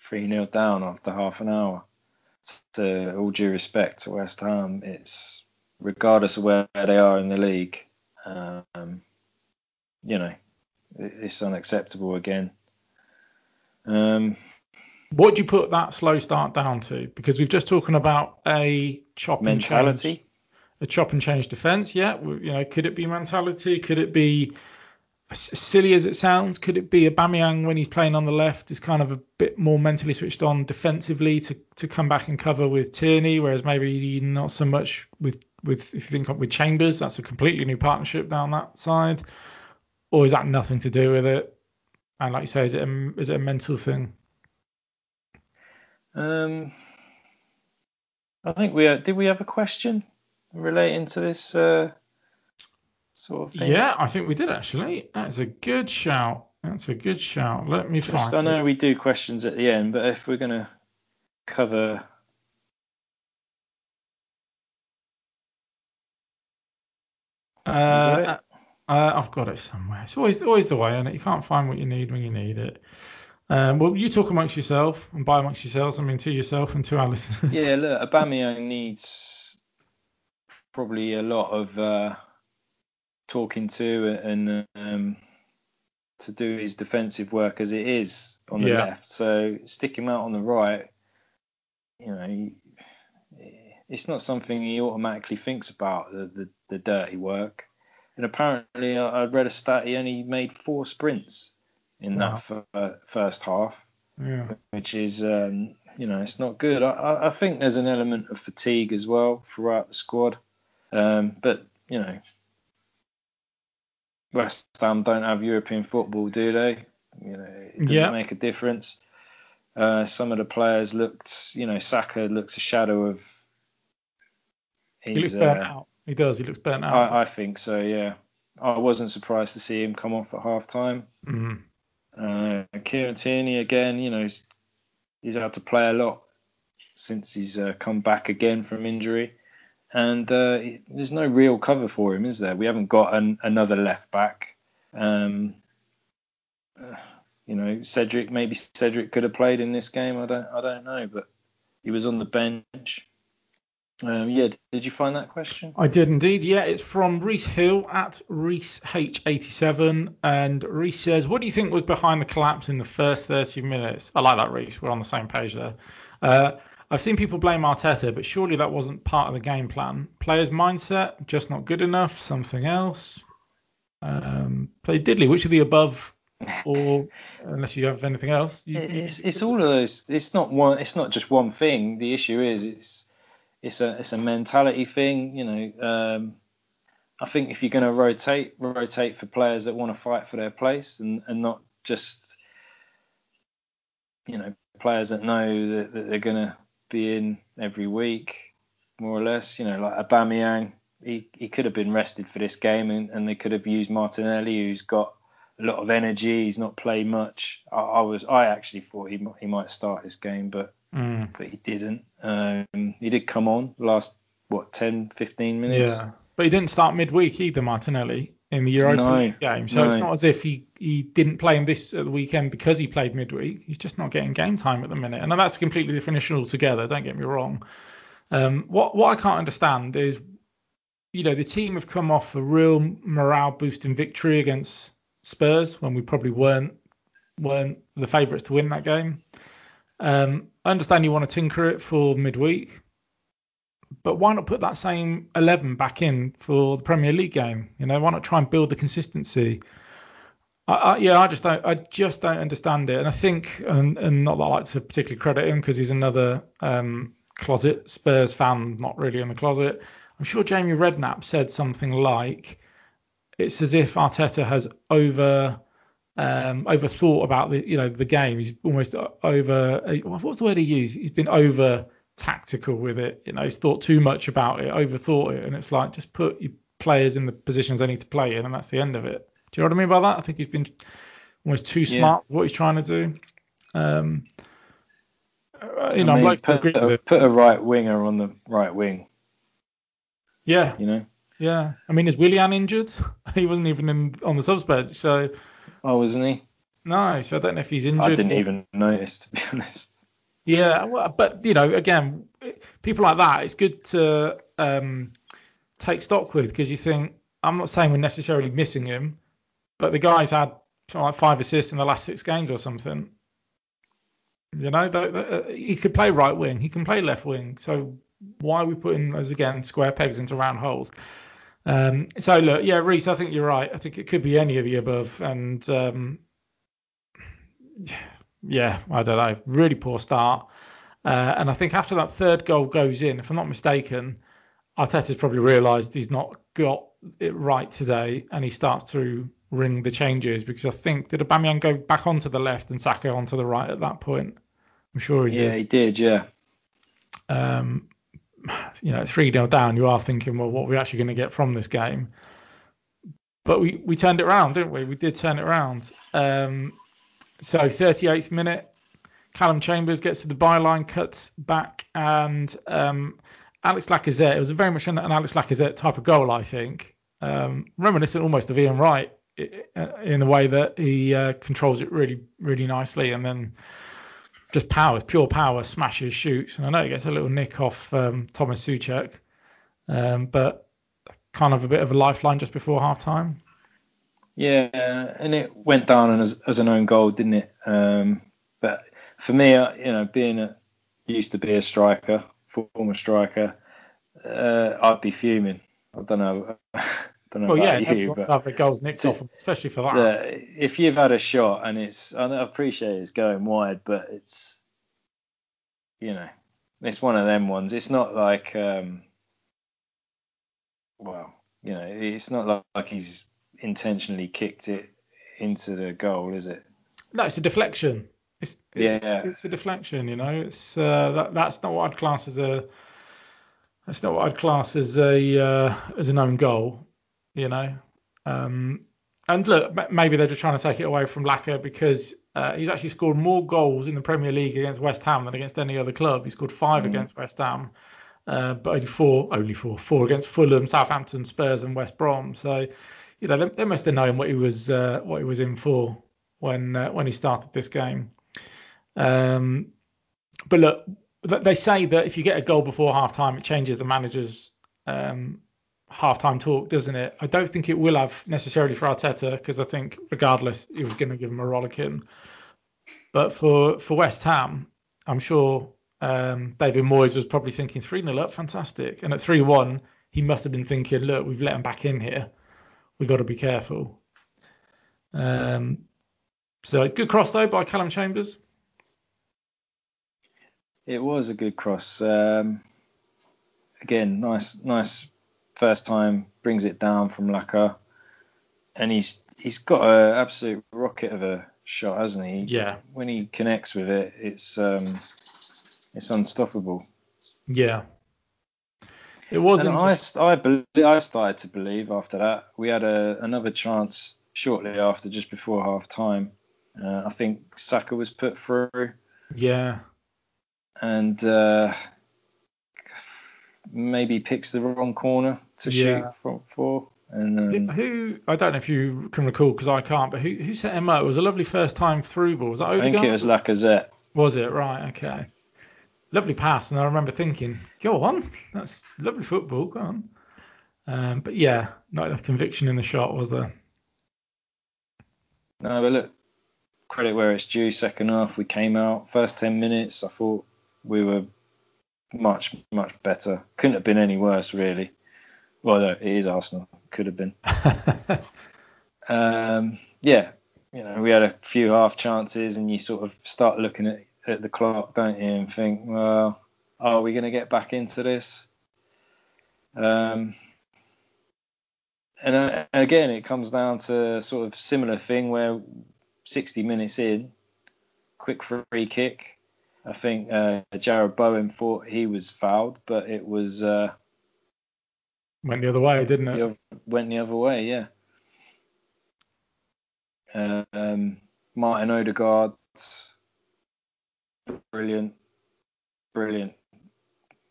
3 0 down after half an hour. To all due respect to West Ham, it's regardless of where they are in the league, um, you know, it's unacceptable again. Um, what do you put that slow start down to? Because we've just talking about a chop mentality, and change, a chop and change defense. Yeah, you know, could it be mentality? Could it be as silly as it sounds, could it be Aubameyang when he's playing on the left is kind of a bit more mentally switched on defensively to, to come back and cover with Tierney, whereas maybe not so much with with if you think of with Chambers, that's a completely new partnership down that side, or is that nothing to do with it? And like you say, is it a, is it a mental thing? Um, I think we uh, did we have a question relating to this. Uh sort of thing. Yeah, I think we did actually. That's a good shout. That's a good shout. Let me Just, find. I know it. we do questions at the end, but if we're gonna cover. Uh, uh, I've got it somewhere. It's always always the way, and you can't find what you need when you need it. Um, well, you talk amongst yourself and buy amongst yourselves. I mean, to yourself and to our *laughs* listeners. Yeah, look, Aubameyang needs probably a lot of uh, talking to and um, to do his defensive work as it is on the yeah. left. So stick him out on the right, you know, it's not something he automatically thinks about the, the, the dirty work. And apparently, I, I, read a stat he only made four sprints in wow. that f- first half, yeah. which is um, you know it's not good. I, I think there's an element of fatigue as well throughout the squad, um, but you know West Ham don't have European football, do they? You know, it doesn't yeah. make a difference. Uh, some of the players looked, you know, Saka looks a shadow of. His, he looks burnt uh, out. He does. He looks burnt out. I, I, think so. Yeah. I wasn't surprised to see him come off at half time. Mm-hmm. Uh, Kieran Tierney again, you know, he's, he's had to play a lot since he's uh, come back again from injury and uh, there's no real cover for him, is there? We haven't got an, another left back. Um, you know, Cedric maybe Cedric could have played in this game. I don't I don't know, but he was on the bench. Um, yeah, did you find that question? I did indeed. Yeah, it's from Reese Hill at Reese H87, and Reese says, "What do you think was behind the collapse in the first 30 minutes?" I like that, Reese. We're on the same page there. Uh, I've seen people blame Arteta, but surely that wasn't part of the game plan. Players' mindset, just not good enough, something else. Um, play diddly, which of the above, or unless you have anything else. You, it's it's all of those. It's not one. It's not just one thing. The issue is it's it's a it's a mentality thing. You know, um, I think if you're going to rotate, rotate for players that want to fight for their place and and not just you know players that know that, that they're going to be in every week, more or less. You know, like Aubameyang, he, he could have been rested for this game, and, and they could have used Martinelli, who's got a lot of energy. He's not played much. I, I was I actually thought he he might start this game, but mm. but he didn't. Um, he did come on last what 10, 15 minutes. Yeah, but he didn't start midweek either, Martinelli in the Europa no, game. So no. it's not as if he, he didn't play in this at the weekend because he played midweek. He's just not getting game time at the minute. And that's a completely different issue altogether. Don't get me wrong. Um, what what I can't understand is, you know, the team have come off a real morale boosting victory against Spurs when we probably weren't weren't the favourites to win that game. Um, I understand you want to tinker it for midweek, but why not put that same 11 back in for the Premier League game? You know, why not try and build the consistency? I, I, yeah, I just don't, I just don't understand it. And I think, and, and not that I like to particularly credit him because he's another um, closet Spurs fan, not really in the closet. I'm sure Jamie Redknapp said something like, "It's as if Arteta has over." Um, overthought about the you know the game. He's almost over. What's the word he used? He's been over tactical with it. You know, he's thought too much about it, overthought it, and it's like just put your players in the positions they need to play in, and that's the end of it. Do you know what I mean by that? I think he's been almost too smart yeah. with what he's trying to do. Um, uh, you know, I mean, like put, a, put a right winger on the right wing. Yeah. You know. Yeah. I mean, is Willian injured? *laughs* he wasn't even in on the subs bench, so. Oh, wasn't he? No, so I don't know if he's injured. I didn't or... even notice, to be *laughs* honest. Yeah, but you know, again, people like that, it's good to um, take stock with because you think I'm not saying we're necessarily missing him, but the guy's had like five assists in the last six games or something. You know, uh, he could play right wing, he can play left wing. So why are we putting those again square pegs into round holes? Um, so look, yeah, Reese, I think you're right. I think it could be any of the above, and um, yeah, I don't know, really poor start. Uh, and I think after that third goal goes in, if I'm not mistaken, Arteta's probably realised he's not got it right today, and he starts to ring the changes because I think did Aubameyang go back onto the left and Saka onto the right at that point? I'm sure he did. Yeah, he did. Yeah. Um, you know, three 0 down, you are thinking, well, what are we actually going to get from this game? But we we turned it around, didn't we? We did turn it around. Um, so 38th minute, Callum Chambers gets to the byline, cuts back, and um, Alex Lacazette. It was very much an, Alex Lacazette type of goal, I think. Um, reminiscent almost of Ian Wright in the way that he uh, controls it really, really nicely, and then just powers, pure power, smashes, shoots. And I know he gets a little nick off um, Thomas Soucek, um, but kind of a bit of a lifeline just before half time. Yeah, and it went down as, as an own goal, didn't it? Um, but for me, uh, you know, being a used to be a striker, former striker, uh, I'd be fuming. I don't know. *laughs* don't know well, about yeah, you, but have the goals nicked off, especially for that. if you've had a shot and it's, I appreciate it's going wide, but it's, you know, it's one of them ones. It's not like, um, well, you know, it's not like he's intentionally kicked it into the goal, is it? No, it's a deflection. It's, it's yeah, it's a deflection. You know, it's uh, that that's not what I'd class as a that's not what I'd class as a uh, as an own goal you know. Um, and look, maybe they're just trying to take it away from Laka because uh, he's actually scored more goals in the Premier League against West Ham than against any other club. He scored five mm. against West Ham, uh, but only four, only four, four against Fulham, Southampton, Spurs, and West Brom. So, you know, they, they must have known what he was uh, what he was in for when uh, when he started this game. Um, but look, they say that if you get a goal before half time, it changes the manager's um, halftime talk, doesn't it? I don't think it will have necessarily for Arteta because I think regardless he was going to give him a rollicking. But for for West Ham, I'm sure um, David Moyes was probably thinking 3 0 up, fantastic. And at 3 1, he must have been thinking, look, we've let him back in here. We've got to be careful. Um, so good cross though by Callum Chambers. It was a good cross. Um, again, nice, nice first time brings it down from Laka, and he's he's got an absolute rocket of a shot, hasn't he? Yeah. When he connects with it, it's um, it's unstoppable. Yeah. It wasn't. I, I, I started to believe after that. We had a, another chance shortly after, just before half time. Uh, I think Saka was put through. Yeah. And uh, maybe picks the wrong corner to yeah. shoot for, for. And um, who I don't know if you can recall because I can't, but who who set him up? It was a lovely first time through ball. Was that Odegaard? I think it was Lacazette. Was it right? Okay. Lovely pass, and I remember thinking, go on, that's lovely football, go on. Um, but yeah, not enough conviction in the shot, was there? No, but look, credit where it's due. Second half, we came out. First ten minutes, I thought we were much much better. Couldn't have been any worse, really. Well, no, it is Arsenal. Could have been. *laughs* um, yeah, you know, we had a few half chances, and you sort of start looking at, at the clock, don't you, and think, well, are we going to get back into this? Um, and uh, again, it comes down to sort of similar thing where 60 minutes in, quick free kick. I think uh, Jarrod Bowen thought he was fouled, but it was uh, went the other way, didn't it? The other, went the other way, yeah. Um, Martin Odegaard, brilliant, brilliant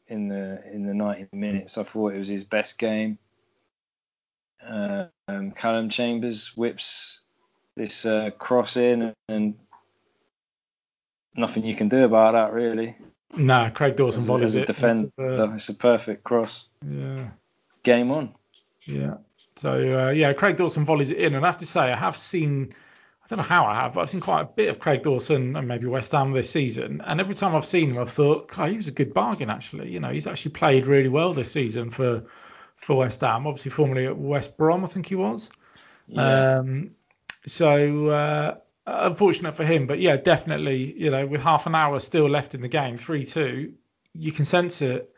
in the in the 90 minutes. I thought it was his best game. Uh, um, Callum Chambers whips this uh, cross in, and nothing you can do about that really. Nah, Craig Dawson as, volleys as a it. defender. A, it's a perfect cross. Yeah. Game on. Yeah. So uh, yeah, Craig Dawson volleys it in, and I have to say I have seen. I don't know how I have, but I've seen quite a bit of Craig Dawson and maybe West Ham this season. And every time I've seen him, I've thought, God, he was a good bargain actually. You know, he's actually played really well this season for for West Ham. Obviously, formerly at West Brom, I think he was. Yeah. Um, so uh, unfortunate for him, but yeah, definitely. You know, with half an hour still left in the game, three-two, you can sense it.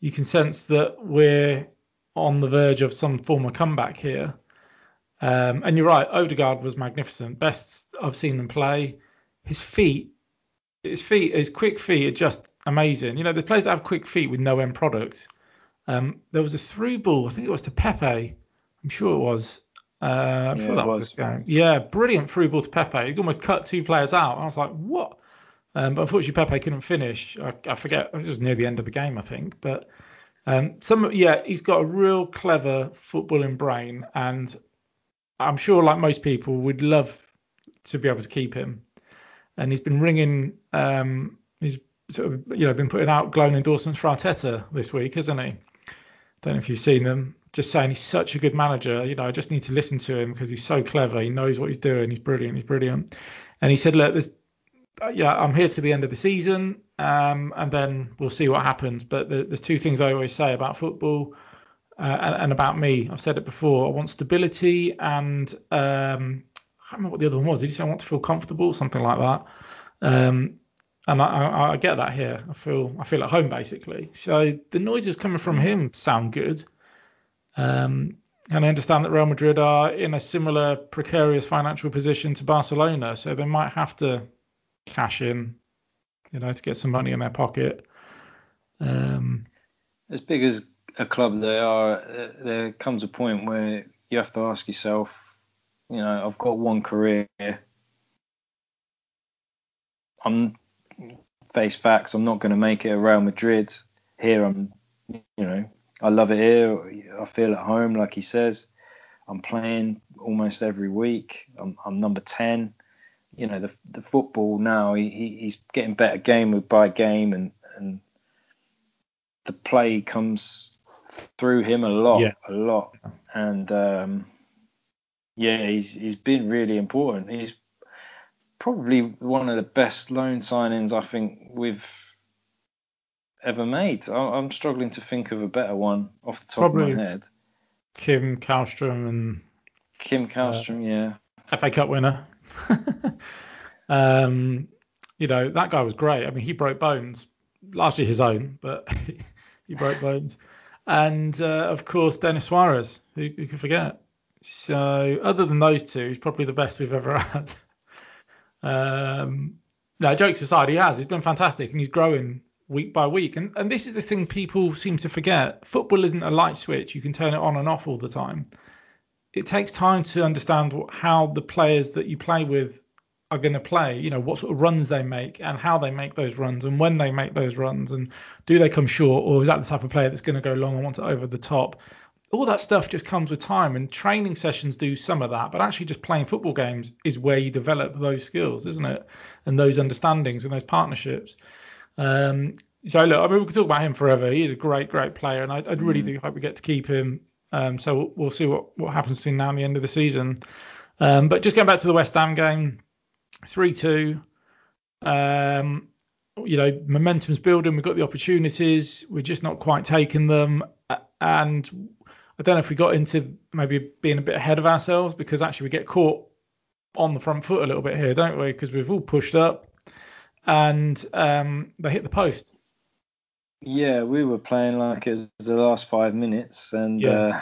You can sense that we're on the verge of some form of comeback here. Um, and you're right, Odegaard was magnificent. Best I've seen him play. His feet, his feet, his quick feet are just amazing. You know, there's players that have quick feet with no end product. Um, there was a through ball, I think it was to Pepe. I'm sure it was. Uh, I'm yeah, sure that was. was. game. Yeah, brilliant through ball to Pepe. He almost cut two players out. I was like, what? Um, but unfortunately, Pepe couldn't finish. I, I forget. It was near the end of the game, I think. But um, some, yeah, he's got a real clever footballing brain, and I'm sure, like most people, would love to be able to keep him. And he's been ringing. Um, he's sort of, you know, been putting out glowing endorsements for Arteta this week, hasn't he? Don't know if you've seen them. Just saying he's such a good manager. You know, I just need to listen to him because he's so clever. He knows what he's doing. He's brilliant. He's brilliant. And he said, look, there's, yeah, I'm here to the end of the season, um, and then we'll see what happens. But the, there's two things I always say about football uh, and, about me. I've said it before. I want stability, and um, I can't remember what the other one was. Did you say I want to feel comfortable, something like that? Um, and I, I, I, get that here. I feel I feel at home basically. So the noises coming from him sound good. Um, and I understand that Real Madrid are in a similar precarious financial position to Barcelona, so they might have to cash in, you know, to get some money in their pocket. Um, as big as a club they are, there comes a point where you have to ask yourself, you know, I've got one career. I'm face facts. I'm not going to make it a Real Madrid. Here, I'm, you know, I love it here. I feel at home, like he says. I'm playing almost every week. I'm, I'm number 10. You know, the, the football now, he, he's getting better game by game, and, and the play comes through him a lot, yeah. a lot. And um, yeah, he's he's been really important. He's probably one of the best loan signings I think we've ever made. I'm struggling to think of a better one off the top probably of my head. Kim Kallstrom and Kim Kallstrom, uh, yeah, FA Cup winner. *laughs* um, you know that guy was great. I mean, he broke bones, largely his own, but *laughs* he broke bones. And uh, of course, Denis Suarez, who, who could forget. So other than those two, he's probably the best we've ever *laughs* had. Um, no, jokes aside, he has. He's been fantastic and he's growing week by week. And and this is the thing people seem to forget. Football isn't a light switch. You can turn it on and off all the time. It takes time to understand how the players that you play with are going to play. You know what sort of runs they make and how they make those runs and when they make those runs and do they come short or is that the type of player that's going to go long and want it over the top? All that stuff just comes with time and training sessions do some of that but actually just playing football games is where you develop those skills isn't it? And those understandings and those partnerships. Um, so look i mean we could talk about him forever. He is a great great player and i, I really mm. do hope we get to keep him. Um, so we'll, we'll, see what, what happens between now and the end of the season. Um, but just going back to the west ham game 3-2 um, you know momentum's building we've got the opportunities we're just not quite taking them and I don't know if we got into maybe being a bit ahead of ourselves because actually we get caught on the front foot a little bit here, don't we? Because we've all pushed up, and um, they hit the post. Yeah, we were playing like it was the last five minutes, and Yeah. uh,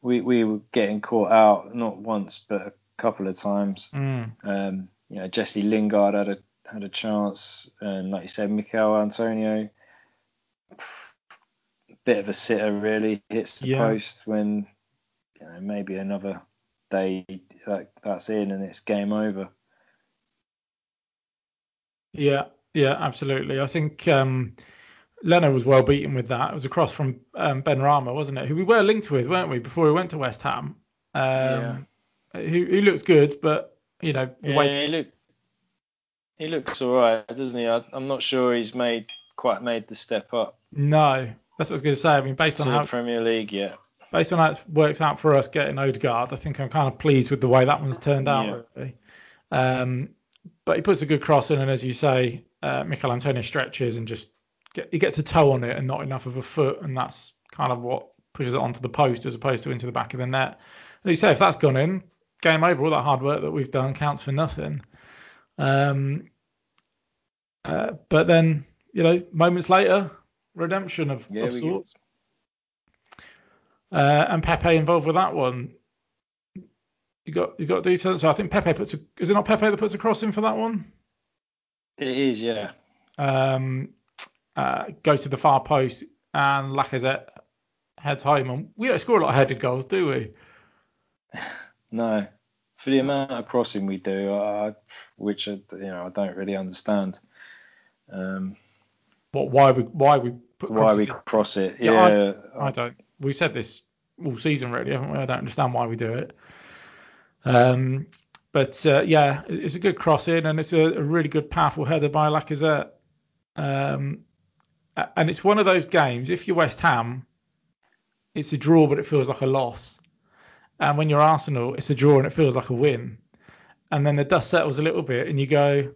we we were getting caught out not once but a couple of times. Mm. Um, you know, Jesse Lingard had a had a chance, and like you said, Michail Antonio, a bit of a sitter really, hits the Yeah. post when you know maybe another day that that's in and it's game over. Yeah, yeah, absolutely. I think um, Leno was well beaten with that. It was across from um, Benrahma, wasn't it? Who we were linked with, weren't we, before we went to West Ham? Um, who, who looks good, but you know the yeah, way. he look he looks all right, doesn't he? I, I'm not sure he's made quite made the step up No, that's what I was going to say. I mean, based to on how Premier League yeah. based on how it works out for us getting Odegaard, I think I'm kind of pleased with the way that one's turned out. Really. Um, but he puts a good cross in, and as you say, uh, Michail Antonio stretches and just get, he gets a toe on it and not enough of a foot, and that's kind of what pushes it onto the post as opposed to into the back of the net. And you say if that's gone in, game over. All that hard work that we've done counts for nothing. Um, uh, but then you know, moments later, redemption of, Yeah, of sorts. Uh, and Pepe involved with that one. You got you got details. So I think Pepe puts a, is it not Pepe that puts a cross in for that one? It is, yeah. Um, uh, go to the far post and Lacazette heads home. And we don't score a lot of headed goals, do we? No, for the amount of crossing we do, uh, which I, you know I don't really understand. Um, What why we why we put why we in. cross it? Yeah, Yeah, I don't. We've said this all season, really, haven't we? I don't understand why we do it. Um, but uh, yeah, it's a good cross in, and it's a, a really good, powerful header by Lacazette. Um, and it's one of those games. If you're West Ham, it's a draw, but it feels like a loss. And when you're Arsenal, it's a draw and it feels like a win. And then the dust settles a little bit, and you go,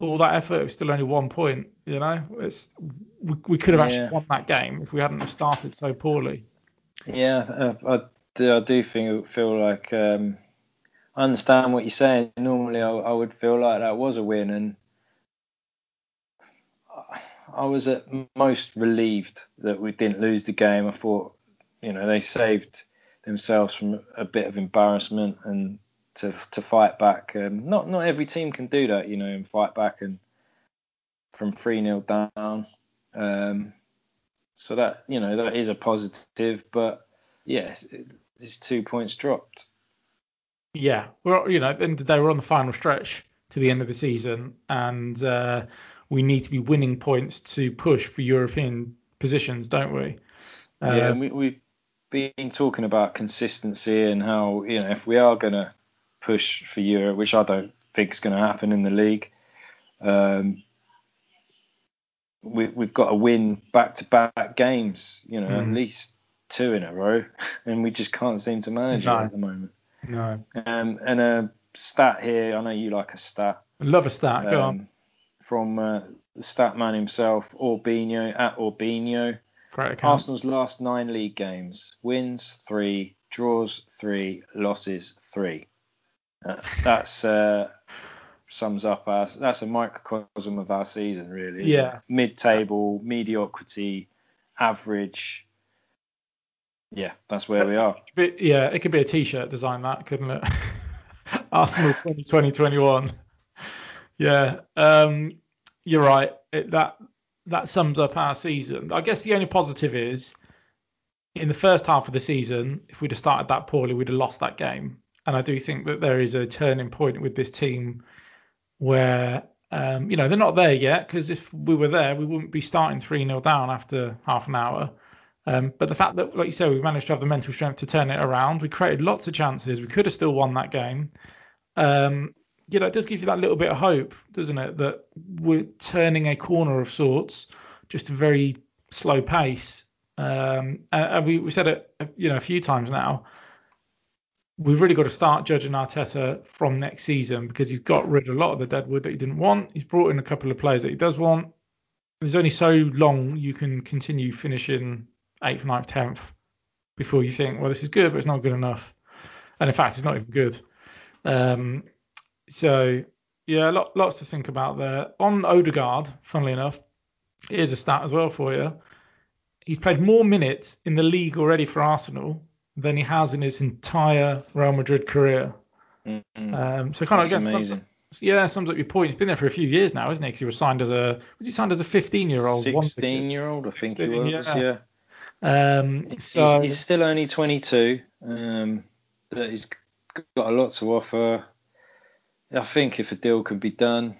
all that effort, it was still only one point. You know, it's we, we could have Yeah. actually won that game if we hadn't have started so poorly. yeah. uh, I do, I do think feel like um, I understand what you're saying. Normally, I, I would feel like that was a win, and I- I was at most relieved that we didn't lose the game. I thought, you know, they saved themselves from a bit of embarrassment and to to fight back. Um, not not every team can do that, you know, and fight back and from three 0 down. Um, so that you know that is a positive, but yes, it, it's two points dropped. Yeah, we're you know at the end of the day we're on the final stretch to the end of the season, and uh, we need to be winning points to push for European positions, don't we? yeah, Uh, and we, we've been talking about consistency and how you know if we are going to push for Europe, which I don't think is going to happen in the league, um, we, we've got to win back-to-back games. You know, Mm. at least two in a row, *laughs* and we just can't seem to manage No. it at the moment. No, Um, and a stat here, I know you like a stat. love a stat. Go on, um, from uh, the stat man himself, Orbino at Orbino. Arsenal's last nine league games: wins three, draws three, losses three. Uh, that's uh, sums up our. That's a microcosm of our season, really. isn't Yeah. Mid-table, mediocrity, average. Yeah, that's where we are. But yeah, it could be a T-shirt design that, couldn't it? *laughs* Arsenal 2020-21. Yeah, um, you're right. It, that that sums up our season. I guess the only positive is in the first half of the season, if we'd have started that poorly, we'd have lost that game. And I do think that there is a turning point with this team where um, you know they're not there yet because if we were there, we wouldn't be starting 3 0 down after half an hour. Um, but the fact that, like you said, we managed to have the mental strength to turn it around, we created lots of chances. We could have still won that game. Um, you know, it does give you that little bit of hope, doesn't it? That we're turning a corner of sorts, just a very slow pace. Um, and, we, we said it, you know, a few times now. We've really got to start judging Arteta from next season because he's got rid of a lot of the dead wood that he didn't want. He's brought in a couple of players that he does want. There's only so long you can continue finishing eighth, ninth, tenth before you think, well, this is good, but it's not good enough. And in fact, it's not even good. Um, so yeah, lot, lots to think about there. On Odegaard, funnily enough, here's a stat as well for you. He's played more minutes in the league already for Arsenal than he has in his entire Real Madrid career. Mm-hmm. Um, so kind That's of amazing. yeah, sums up your point. He's been there for a few years now, isn't he? Because he was signed as a was he signed as a 15 year old? 16 year old, I think he was. yeah. Yeah. Um, He's, he's still only 22. Um, but he's got a lot to offer. I think if a deal could be done,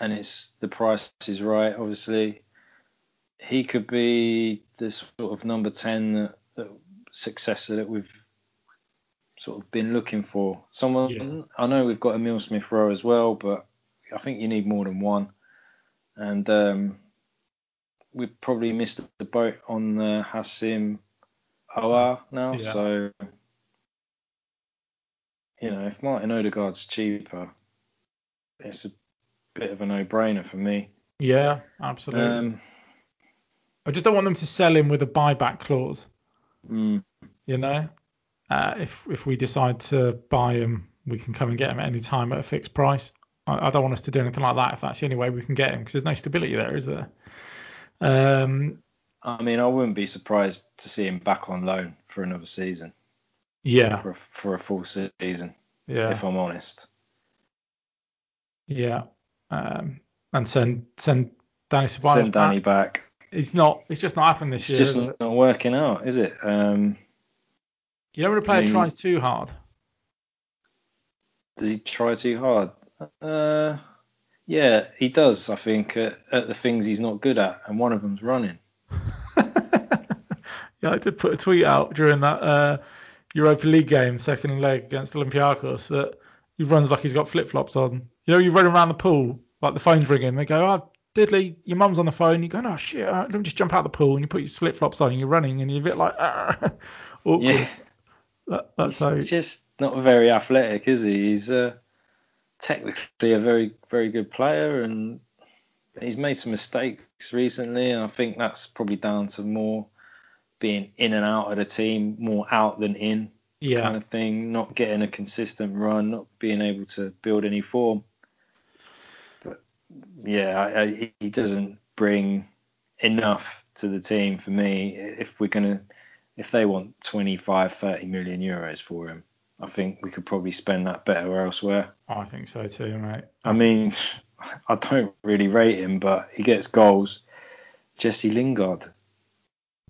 and it's the price is right, obviously, he could be this sort of number 10 that, that successor that we've sort of been looking for. Someone Yeah. I know we've got Emil Smith Rowe as well, but I think you need more than one. And um, we've probably missed the boat on the Houssem Aouar now. Yeah. So, you know, if Martin Odegaard's cheaper, it's a bit of a no-brainer for me. yeah, absolutely. Um, I just don't want them to sell him with a buyback clause. mm, You know, uh, if if we decide to buy him, we can come and get him at any time at a fixed price. I, I don't want us to do anything like that if that's the only way we can get him because there's no stability there, is there? Um, I mean, I wouldn't be surprised to see him back on loan for another season, yeah, for a, for a full season, yeah, if I'm honest. yeah. Um, and send send Dani Ceballos Send Dani back. back. It's not. It's just not happening this It's year. It's just not working out, is it? Um, You don't want a player I mean, tries too hard. does he try too hard? Uh, yeah, he does. I think at, at the things he's not good at, and one of them's running. *laughs* yeah, I did put a tweet out during that uh, Europa League game, second leg against Olympiacos, that he runs like he's got flip flops on. You know, you run around the pool, like the phone's ringing, they go, oh, Diddley, your mum's on the phone. You go, oh shit, right, let me just jump out the pool, and you put your flip flops on, and you're running, and you're a bit like, ah, *laughs* awkward. Yeah, That, that's he's how. just not very athletic, is he? He's uh, technically a very, very good player, and he's made some mistakes recently, and I think that's probably down to more being in and out of the team, more out than in. Yeah, kind of thing, not getting a consistent run, not being able to build any form. But yeah, I, I, he- he doesn't bring enough to the team for me. If we're gonna, if they want 25, 30 million euros for him, I think we could probably spend that better elsewhere. I think so too, mate. I mean, *laughs* I don't really rate him, but he gets goals. Jesse Lingard.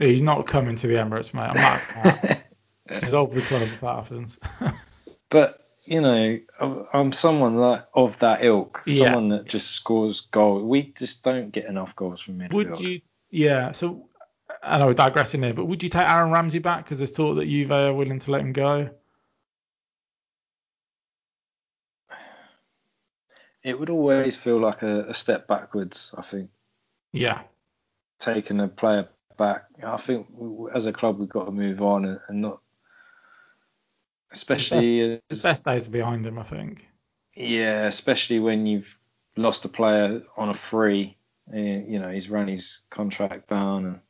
He's not coming to the Emirates, mate. I'm not. *laughs* Dissolve the club if that happens. *laughs* But you know, I'm- someone like of that ilk, Yeah. someone that just scores goals. We just don't get enough goals from midfield. Would you? Yeah. So I know we're digressing here, but would you take Aaron Ramsey back because there's talk that Juve are willing to let him go? It would always feel like a, a step backwards. I think Yeah. taking a player back. I think we- as a club we've got to move on and, and not, especially His as, best days are behind him, I think. yeah, especially when you've lost a player on a free. uh, You know, he's run his contract down, and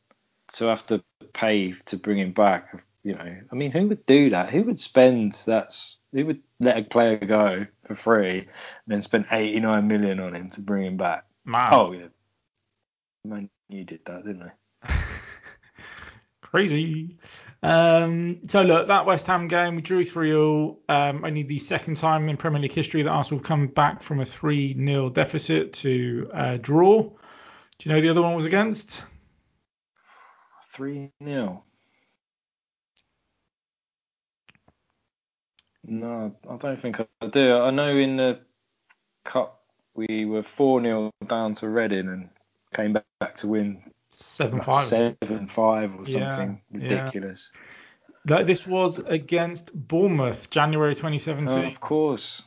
to have to pay to bring him back. You know, I mean, who would do that? Who would spend that? Who would let a player go for free and then spend 89 million on him to bring him back? Oh yeah, Man U did that, didn't they? Crazy. Um, so look, that West Ham game, we drew 3 all. Um, only the second time in Premier League history that Arsenal have come back from a 3 0 deficit to uh, draw. Do you know the other one was against? Three 0 No, I don't think I do. I know in the cup we were four 0 down to Reading and came back to win 7 like 5. or something yeah. ridiculous. Like this was against Bournemouth, January 2017. Oh, of course.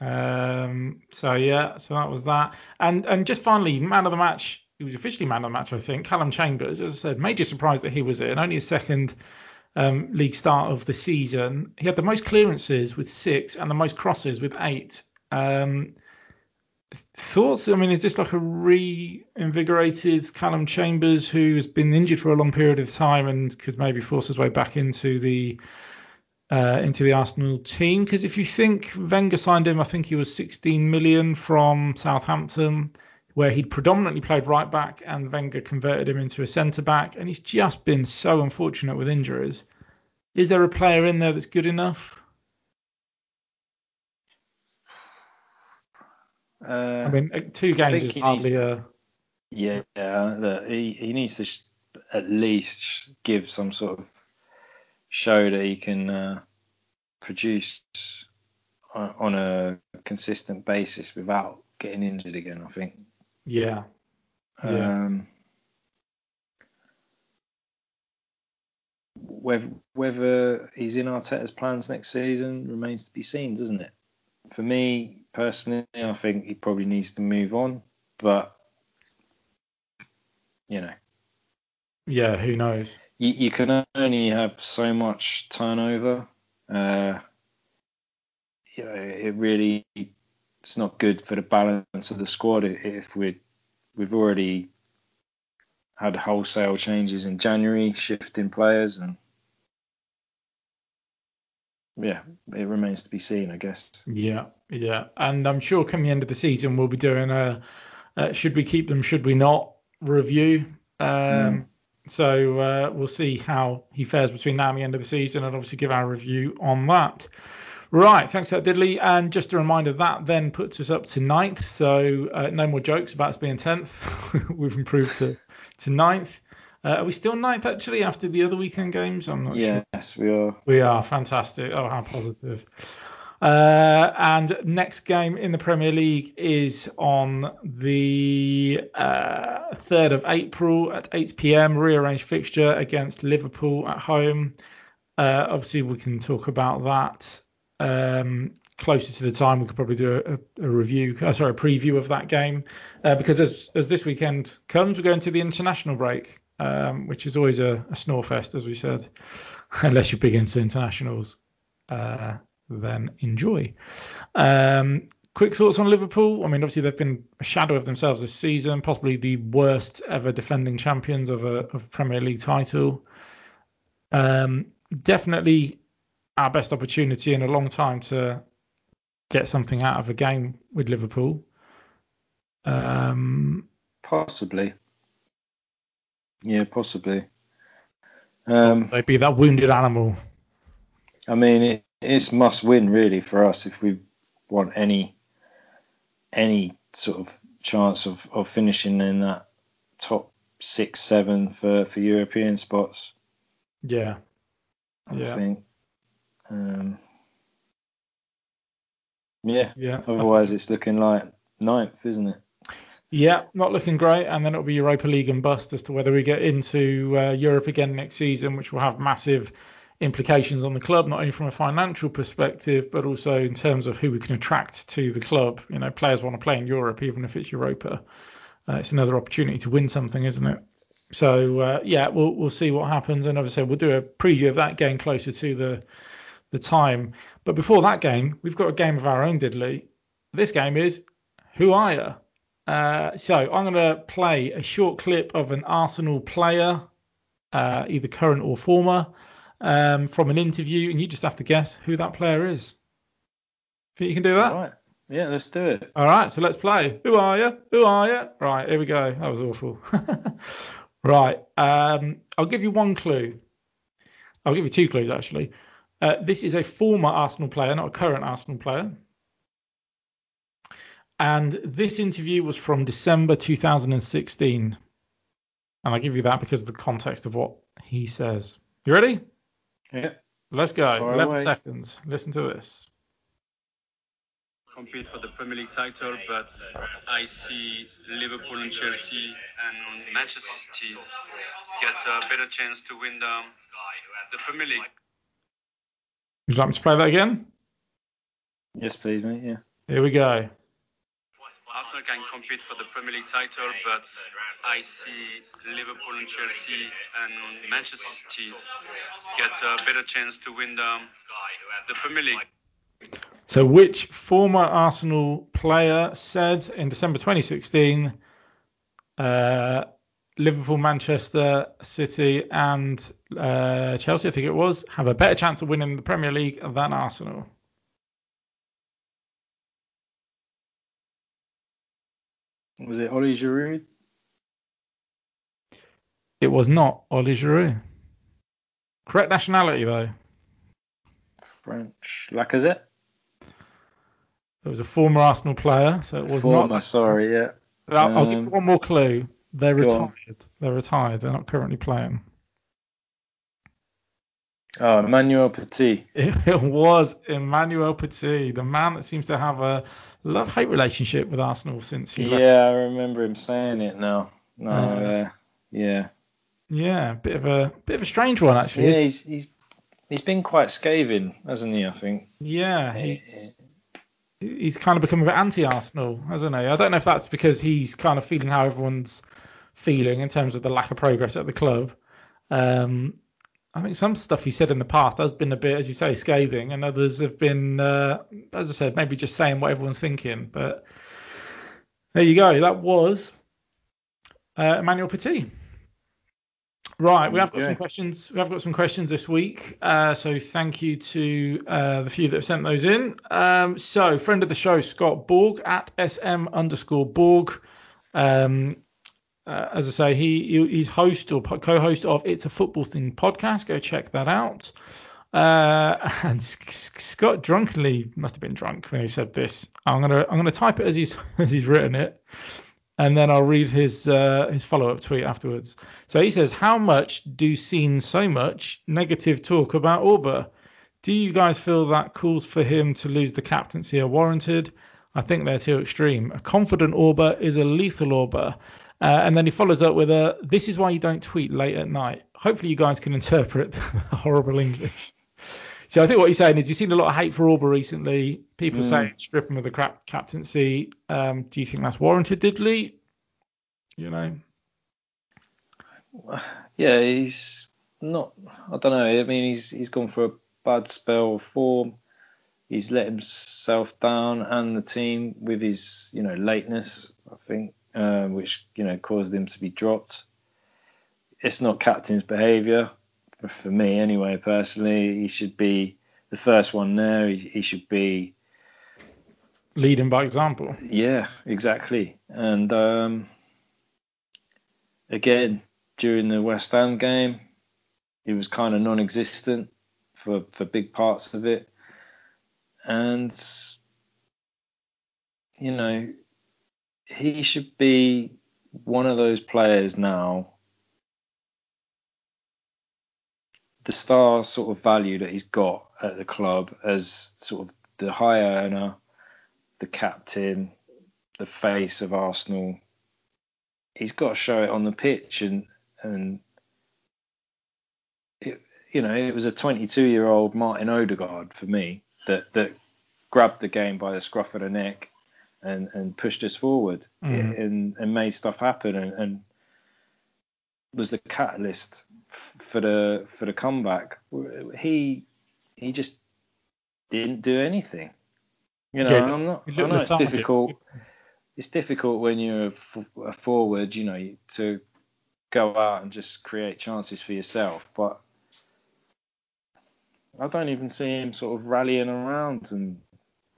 Um, so yeah, so that was that. And and just finally, man of the match. He was officially man of the match, I think. Callum Chambers, as I said, major surprise that he was in. Only his second um, league start of the season. He had the most clearances with six and the most crosses with eight. Um, thoughts? I mean, is this like a reinvigorated Callum Chambers who has been injured for a long period of time and could maybe force his way back into the uh, into the Arsenal team? Because if you think Wenger signed him, I think he was 16 million from Southampton, where he'd predominantly played right back, and Wenger converted him into a centre back, and he's just been so unfortunate with injuries. Is there a player in there that's good enough? Uh, I mean, uh, two games is hardly a. Yeah, look, he, he needs to sh- at least give some sort of show that he can uh, produce on, on a consistent basis without getting injured again. I think. Yeah. Yeah. Um, whether whether he's in Arteta's plans next season remains to be seen, doesn't it? For me personally, I think he probably needs to move on, but you know, Yeah. Who knows? you, you can only have so much turnover. Uh, you know, it really it's not good for the balance of the squad if we we've already had wholesale changes in January, shifting players, and yeah, it remains to be seen, I guess. Yeah, yeah, and I'm sure come the end of the season we'll be doing a, uh should we keep them, should we not review. Um, Mm. So uh, we'll see how he fares between now and the end of the season, and obviously give our review on that. Right, thanks for that, Diddley. And just a reminder that then puts us up to ninth. So uh, no more jokes about us being tenth. *laughs* We've improved to to ninth. Uh, are we still ninth actually after the other weekend games? I'm not sure. Yes, we are. We are fantastic. Oh, how positive. Uh, and next game in the Premier League is on the uh, 3rd of April at 8 p.m. Rearranged fixture against Liverpool at home. Uh, obviously, we can talk about that um, closer to the time. We could probably do a, a review, uh, sorry, a preview of that game uh, because as, as this weekend comes, we're going to the international break, um, which is always a, a snore fest, as we said, *laughs* unless you're big into internationals. Then enjoy. Um, quick thoughts on Liverpool. I mean, obviously they've been a shadow of themselves this season, possibly the worst ever defending champions of a, of a Premier League title. Um, definitely our best opportunity in a long time to get something out of a game with Liverpool. Um, Possibly. Yeah, possibly. Um, they'd be that wounded animal. I mean, it, it's must win really for us if we want any any sort of chance of, of finishing in that top six, seven for, for European spots. Yeah. I Yeah. think. Um, yeah. Yeah. Otherwise, it's looking like ninth, isn't it? Yeah, not looking great. And then it'll be Europa League and bust as to whether we get into uh, Europe again next season, which will have massive implications on the club, not only from a financial perspective, but also in terms of who we can attract to the club. You know, players want to play in Europe, even if it's Europa. Uh, it's another opportunity to win something, isn't it? So uh, yeah, we'll we'll see what happens, and obviously we'll do a preview of that game closer to the the time. But before that game, we've got a game of our own, Diddley. This game is Who Are You? Uh, so I'm going to play a short clip of an Arsenal player, uh, either current or former, um, from an interview, and you just have to guess who that player is. Think you can do that? Right. Yeah, let's do it. All right, so let's play. Who are you? Who are you? Right, here we go. That was awful. *laughs* right, um, I'll give you one clue. I'll give you two clues actually. Uh, this is a former Arsenal player, not a current Arsenal player. And this interview was from December 2016. And I'll give you that because of the context of what he says. You ready? Yeah. Let's go. Fire 11 away. seconds. Listen to this. compete for the Premier League title, but I see Liverpool and Chelsea and Manchester City get a better chance to win the, the Premier League. Would you like me to play that again? Yes, please, mate. Yeah. Here we go. Arsenal can compete for the Premier League title, but I see Liverpool and Chelsea and Manchester City get a better chance to win the, the Premier League. So, which former Arsenal player said in December 2016, uh, Liverpool, Manchester City, and uh, Chelsea, I think it was, have a better chance of winning the Premier League than Arsenal? Was it Ollie Giroud? It was not Ollie Giroud. Correct nationality though. French. Lacazette? It was a former Arsenal player, so it was Former, not. sorry, yeah. I'll, I'll give you Um, one more clue. They're go on. retired. They're retired. They're not currently playing. Oh, Emmanuel Petit. *laughs* It, was Emmanuel Petit, the man that seems to have a love-hate relationship with Arsenal since he left. Yeah, I remember him saying it now. No, Uh, uh, yeah. Yeah, bit of a bit of a strange one actually. Yeah, he's, he's he's been quite scathing, hasn't he? I think. Yeah, he's he's kind of become a bit anti-Arsenal, hasn't he? I don't know if that's because he's kind of feeling how everyone's feeling in terms of the lack of progress at the club. Um, I think some stuff he said in the past has been a bit, as you say, scathing, and others have been, uh, as I said, maybe just saying what everyone's thinking. But there you go. That was uh, Emmanuel Petit. Right, we have got Okay. some questions. We have got some questions this week. Uh, so thank you to uh, the few that have sent those in. Um, so friend of the show, Scott Borg at sm underscore Borg. Um, uh, as I say, he, he he's host or co-host of It's a Football Thing podcast. Go check that out. Uh, *laughs* and Scott drunkenly must have been drunk when he said this. I'm gonna I'm gonna type it as he's *laughs* as he's written it, and then I'll read his uh, his follow-up tweet afterwards. So he says, "How much do seen so much negative talk about Auba? Do you guys feel that calls for him to lose the captaincy are warranted? I think they're too extreme. A confident Auba is a lethal Auba." Uh, and then he follows up with a, "This is why you don't tweet late at night. Hopefully you guys can interpret the *laughs* horrible English." So I think what he's saying is you've seen a lot of hate for Auba recently. People Mm. saying strip him of the crap captaincy. Um, do you think that's warranted, Diddley? You know. Yeah, he's not. I don't know. I mean, he's he's gone for a bad spell of form. He's let himself down and the team with his, you know, lateness. I think, uh, which you know caused him to be dropped. It's not captain's behaviour for, for me anyway. Personally, he should be the first one there. He, he should be Leading by example. Yeah, exactly. And um, again, during the West Ham game, he was kind of non-existent for for big parts of it. And you know, he should be one of those players now. The star sort of value that he's got at the club as sort of the high earner, the captain, the face of Arsenal. He's got to show it on the pitch, and and it, you know it was a 22 year old Martin Odegaard for me that that grabbed the game by the scruff of the neck and and pushed us forward Mhm. and and made stuff happen and, and was the catalyst f- for the for the comeback. He he just didn't do anything. You know, Yeah, and I'm not. I know it's difficult. It's difficult when you're a forward, you know, to go out and just create chances for yourself. But I don't even see him sort of rallying around and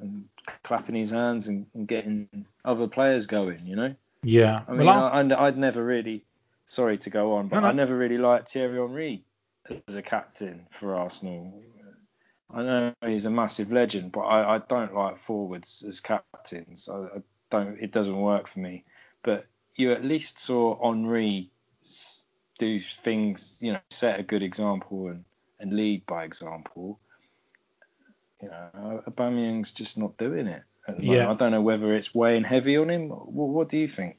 and clapping his hands and, and getting other players going. You know. Yeah. I mean, well, I, I'd, I'd never really. Sorry to go on, but No, no. I never really liked Thierry Henry as a captain for Arsenal. I know he's a massive legend, but I, I don't like forwards as captains. I, I don't. It doesn't work for me. But you at least saw Henry do things, you know, set a good example and, and lead by example. You know, Aubameyang's just not doing it. At the Yeah. I don't know whether it's weighing heavy on him. What, what do you think?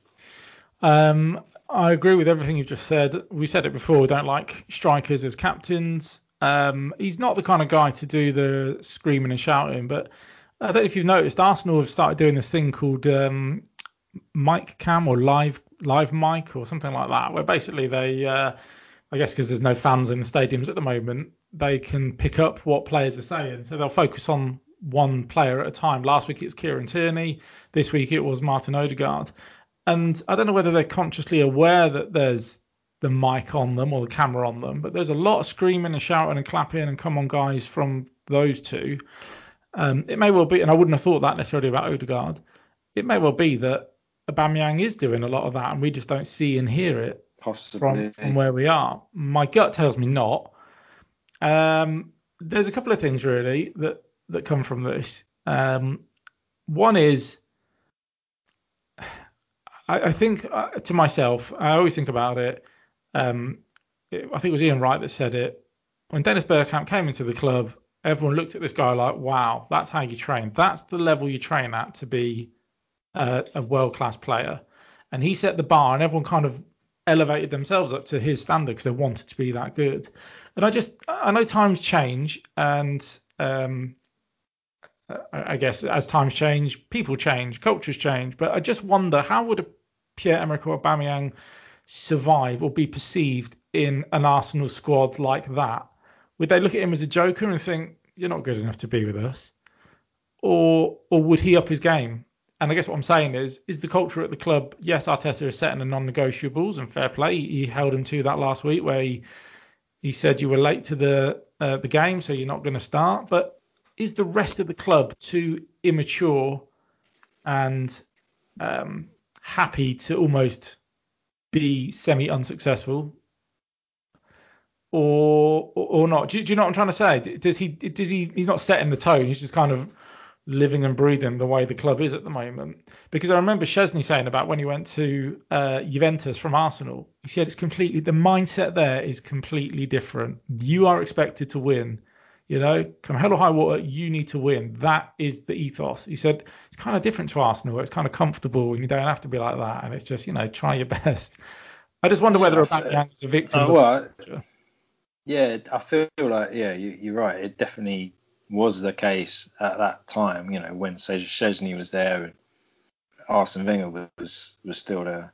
Um, I agree with everything you've just said. We said it before. We don't like strikers as captains. Um, he's not the kind of guy to do the screaming and shouting. But I don't know if you've noticed, Arsenal have started doing this thing called um, mic cam or live live mic or something like that, where basically they, uh, I guess because there's no fans in the stadiums at the moment, they can pick up what players are saying. So they'll focus on one player at a time. Last week it was Kieran Tierney. This week it was Martin Odegaard. and I don't know whether they're consciously aware that there's the mic on them or the camera on them, but there's a lot of screaming and shouting and clapping and come on guys from those two. Um, it may well be, and I wouldn't have thought that necessarily about Odegaard. It may well be that Aubameyang is doing a lot of that, and we just don't see and hear it Possibly. from from where we are. My gut tells me not. Um, there's a couple of things really that that come from this. Um, one is, I, I think uh, to myself, I always think about it. Um, it- I think it was Ian Wright that said it. When Dennis Bergkamp came into the club, everyone looked at this guy like, "Wow, that's how you train. That's the level you train at to be uh, a world-class player." And he set the bar, and everyone kind of elevated themselves up to his standard because they wanted to be that good. And I just, I know times change, and um, I guess as times change, people change, cultures change. But I just wonder how would a Pierre-Emerick Aubameyang survive or be perceived in an Arsenal squad like that? Would they look at him as a joker and think you're not good enough to be with us, or or would he up his game? And I guess what I'm saying is, is the culture at the club? Yes, Arteta is setting the non-negotiables, and fair play. He held him to that last week, where he he said you were late to the uh, the game, so you're not going to start. But is the rest of the club too immature and um, happy to almost be semi-unsuccessful, or or, or not? Do, do you know what I'm trying to say? Does he does he he's not setting the tone? He's just kind of living and breathing the way the club is at the moment. Because I remember Szczesny saying about when he went to uh, Juventus from Arsenal, he said it's completely the mindset there is completely different. You are expected to win. You know, come hell or high water, you need to win. That is the ethos. He said it's kind of different to Arsenal, where it's kind of comfortable and you don't have to be like that, and it's just you know try your *laughs* best. I just wonder whether Aubameyang is a victim. Of well. Yeah, I feel like yeah, you, you're right. It definitely was the case at that time. You know, when Ches- Szczesny was there and Arsene Wenger was was still there.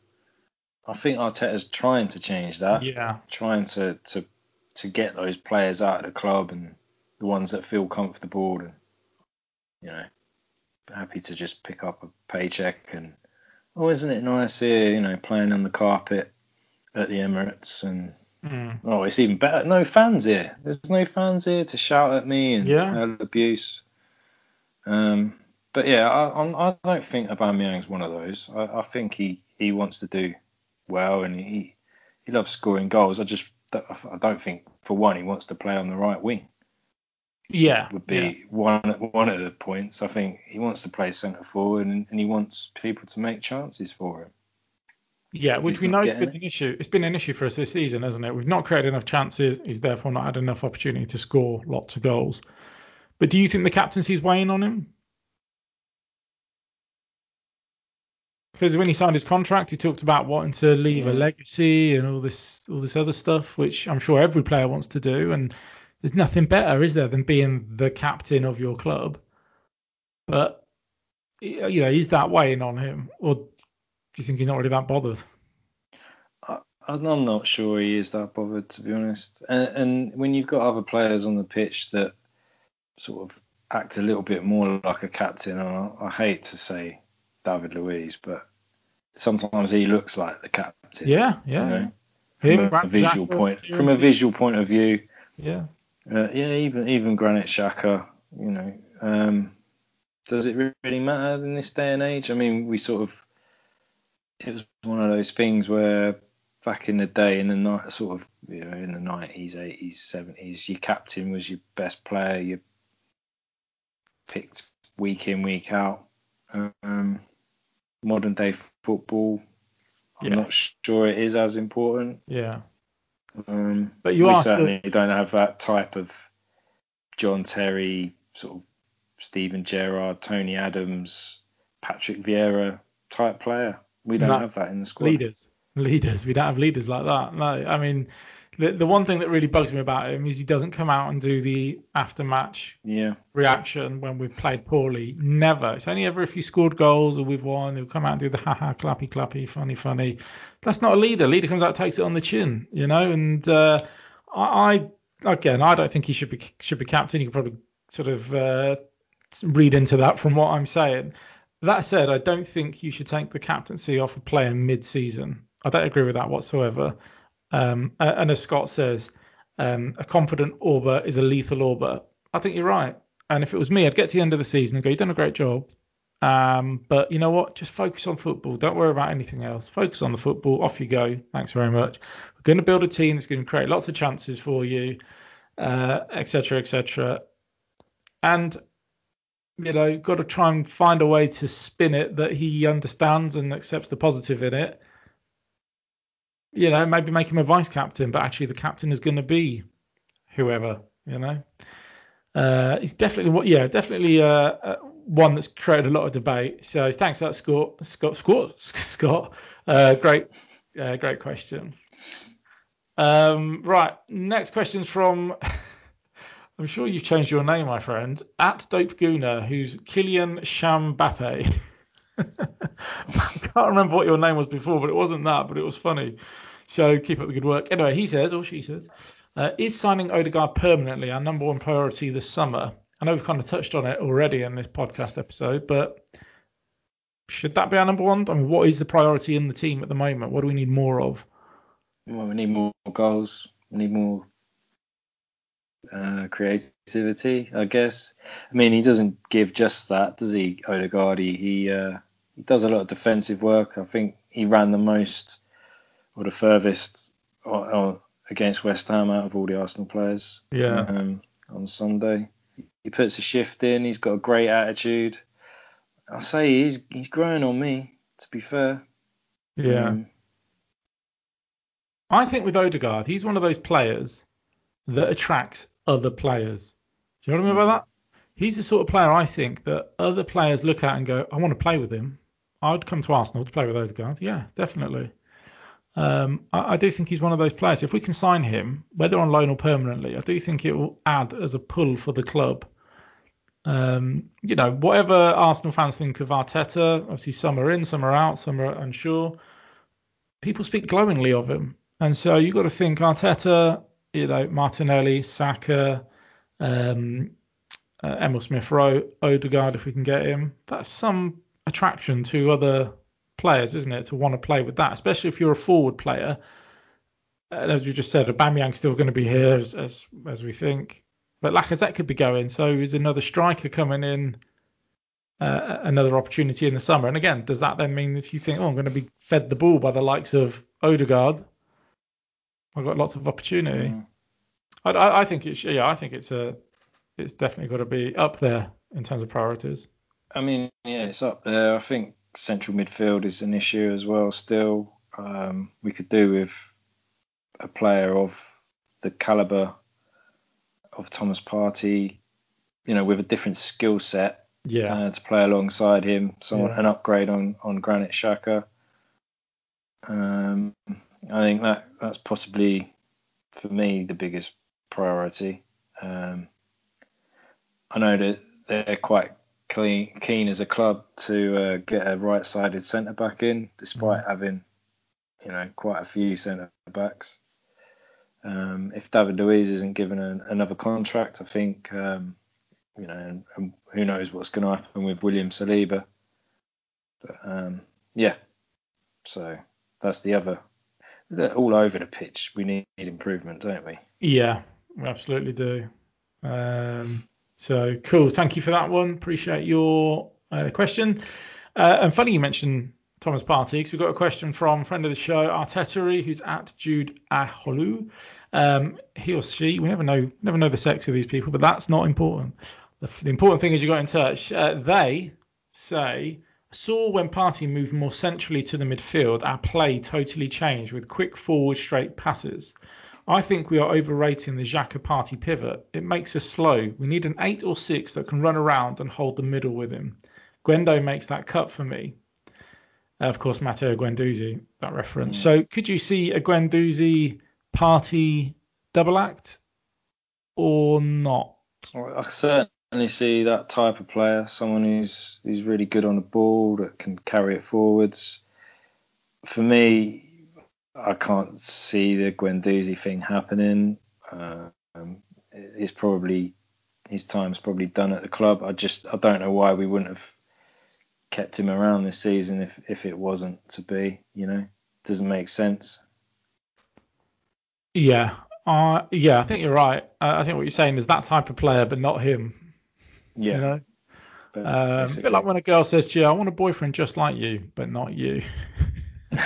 I think Arteta's trying to change that, yeah, trying to to to get those players out of the club and the ones that feel comfortable and you know happy to just pick up a paycheck and oh, isn't it nice here? You know, playing on the carpet at the Emirates and Mm. Oh, it's even better. No fans here. There's no fans here to shout at me and Yeah. abuse. Um, but yeah, I, I'm, don't think Aubameyang's one of those. I, I think he, he wants to do well and he he loves scoring goals. I just don't- I don't think for one he wants to play on the right wing. yeah, Would be yeah. one one of the points. I think he wants to play centre forward and, and he wants people to make chances for him. Yeah, which He's we know has been an issue. It's been an issue for us this season, hasn't it? We've not created enough chances. He's therefore not had enough opportunity to score lots of goals. But do you think the captaincy is weighing on him? Because when he signed his contract, he talked about wanting to leave a legacy and all this, all this other stuff, which I'm sure every player wants to do. And there's nothing better, is there, than being the captain of your club? But you know, is that weighing on him, or do you think he's not really that bothered? I, I'm not sure he is that bothered, to be honest. And, and when you've got other players on the pitch that sort of act a little bit more like a captain, and I, I hate to say David Luiz, but sometimes he looks like the captain. Yeah, yeah. You know, Him, from a visual point, from a visual point of view, Yeah. uh, yeah, even even Granit Xhaka, you know, um, does it really matter in this day and age? I mean, we sort of, it was one of those things where back in the day, in the night, sort of, you know, in the nineties, eighties, seventies, your captain was your best player. You picked week in, week out. Um, modern day football, I'm Yeah. not sure it is as important. Yeah. Um, But you we certainly don't have that type of John Terry, sort of Steven Gerrard, Tony Adams, Patrick Vieira type player. We don't have that in the squad. Leaders. Leaders. We don't have leaders like that. No. I mean, the, the one thing that really bugs me about him is he doesn't come out and do the after match Yeah, reaction when we've played poorly. Never. It's only ever if you scored goals or we've won, he'll come out and do the ha ha clappy, clappy, funny, funny. That's not a leader. Leader comes out, takes it on the chin, you know. And uh, I, I, again, I don't think he should be should be captain. You can probably sort of uh, read into that from what I'm saying. That said, I don't think you should take the captaincy off a player mid-season. I don't agree with that whatsoever. Um, and as Scott says, um, a confident Auba is a lethal Auba. I think you're right. And if it was me, I'd get to the end of the season and go, "You've done a great job." Um, but you know what? Just focus on football. Don't worry about anything else. Focus on the football. Off you go. Thanks very much. We're going to build a team that's going to create lots of chances for you, etc., uh, etc. Et and you know, got to try and find a way to spin it that he understands and accepts the positive in it. You know, maybe make him a vice captain, but actually the captain is going to be whoever. You know, uh, he's definitely what, yeah, definitely uh, uh, one that's created a lot of debate. So thanks that, Scott. Scott, Scott, *laughs* Scott. Uh, great, uh, great question. Um, right, next question's from *laughs* I'm sure you've changed your name, my friend. At Dope Gooner, who's Kylian Shambappe. *laughs* I can't remember what your name was before, but it wasn't that, but it was funny. So keep up the good work. Anyway, he says, or she says, uh, is signing Odegaard permanently our number one priority this summer? I know we've kind of touched on it already in this podcast episode, but should that be our number one? I mean, what is the priority in the team at the moment? What do we need more of? Well, we need more goals. We need more uh, creativity, I guess. I mean, he doesn't give just that, does he, Odegaard? He he, uh, he does a lot of defensive work. I think he ran the most or the furthest or, or against West Ham out of all the Arsenal players. Yeah. Um, on Sunday, he puts a shift in. He's got a great attitude. I say he's he's growing on me. To be fair. Yeah. Um, I think with Odegaard, he's one of those players that attracts other players. Do you know what I mean by that? He's the sort of player I think that other players look at and go, I want to play with him. I'd come to Arsenal to play with those guys. Yeah, definitely. Um, I, I, do think he's one of those players. If we can sign him, whether on loan or permanently, I do think it will add as a pull for the club. Um, you know, whatever Arsenal fans think of Arteta, obviously some are in, some are out, some are unsure. People speak glowingly of him, and so you've got to think Arteta you know, Martinelli, Saka, um, uh, Emil Smith Rowe, Odegaard, if we can get him. That's some attraction to other players, isn't it, to want to play with that, especially if you're a forward player. And as you just said, Aubameyang's still going to be here as, as as we think, but Lacazette could be going. So is another striker coming in, uh, another opportunity in the summer. And again, does that then mean if you think, oh, I'm going to be fed the ball by the likes of Odegaard, I've got lots of opportunity. Mm. I, I, think it's yeah, I think it's a it's definitely got to be up there in terms of priorities. I mean, yeah, it's up there. I think central midfield is an issue as well. Still, um, we could do with a player of the caliber of Thomas Partey, you know, with a different skill set, yeah, uh, to play alongside him. Someone yeah. an upgrade on on Granit Xhaka. Um, I think that that's possibly for me the biggest priority. Um, I know that they're quite clean, keen as a club to uh, get a right-sided centre back in, despite mm. having you know quite a few centre backs. Um, if David Luiz isn't given an, another contract, I think um, you know, and, and who knows what's going to happen with William Saliba. But um, yeah, so that's the other all over the pitch. We need improvement, don't we? Yeah, we absolutely do. Um, so cool. Thank you for that one. Appreciate your uh, question. Uh, and funny you mentioned Thomas Partey because we've got a question from friend of the show Artetery, who's at Jude Aholu. Um, he or she, we never know, never know the sex of these people, but that's not important. The, the important thing is you got in touch. Uh, they say saw when Partey moved more centrally to the midfield, our play totally changed with quick forward straight passes. I think we are overrating the Xhaka Partey pivot. It makes us slow. We need an 8 or 6 that can run around and hold the middle with him. Guendo makes that cut for me. Uh, of course, Matteo Guendouzi, that reference. Mm. So could you see a Guendouzi Partey double act or not? I certainly certainly see that type of player, someone who's who's really good on the ball that can carry it forwards. For me, I can't see the Guendouzi thing happening. Um, it's probably his time's probably done at the club. I just I don't know why we wouldn't have kept him around this season if if it wasn't to be. You know, doesn't make sense. Yeah, uh, yeah, I think you're right. Uh, I think what you're saying is that type of player, but not him. Yeah. You know, um, a bit like when a girl says to you, "I want a boyfriend just like you, but not you." *laughs*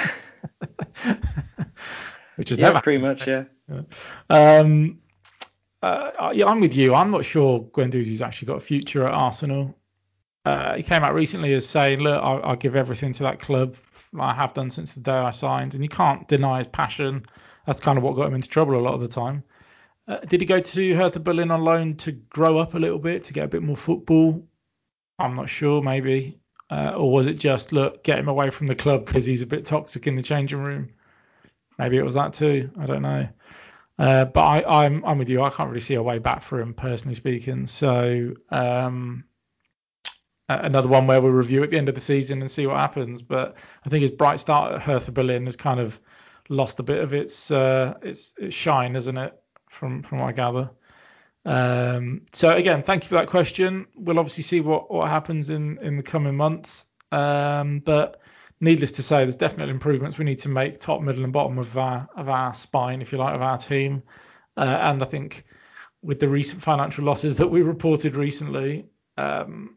Which is yeah, never pretty much. Yeah. Um, uh, yeah, I'm with you. I'm not sure Guendouzi's actually got a future at Arsenal. Uh, he came out recently as saying, "Look, I'll, I'll give everything to that club. I have done since the day I signed." And you can't deny his passion. That's kind of what got him into trouble a lot of the time. Uh, did he go to Hertha Berlin on loan to grow up a little bit, to get a bit more football? I'm not sure, maybe. Uh, or was it just, look, get him away from the club because he's a bit toxic in the changing room? Maybe it was that too. I don't know. Uh, but I, I'm, I'm with you. I can't really see a way back for him, personally speaking. So um, another one where we'll review at the end of the season and see what happens. But I think his bright start at Hertha Berlin has kind of lost a bit of its uh, its, its shine, isn't it? From from what I gather. Um, so again, thank you for that question. We'll obviously see what, what happens in, in the coming months. Um, but needless to say, there's definitely improvements we need to make top, middle, and bottom of our of our spine, if you like, of our team. Uh, and I think with the recent financial losses that we reported recently, um,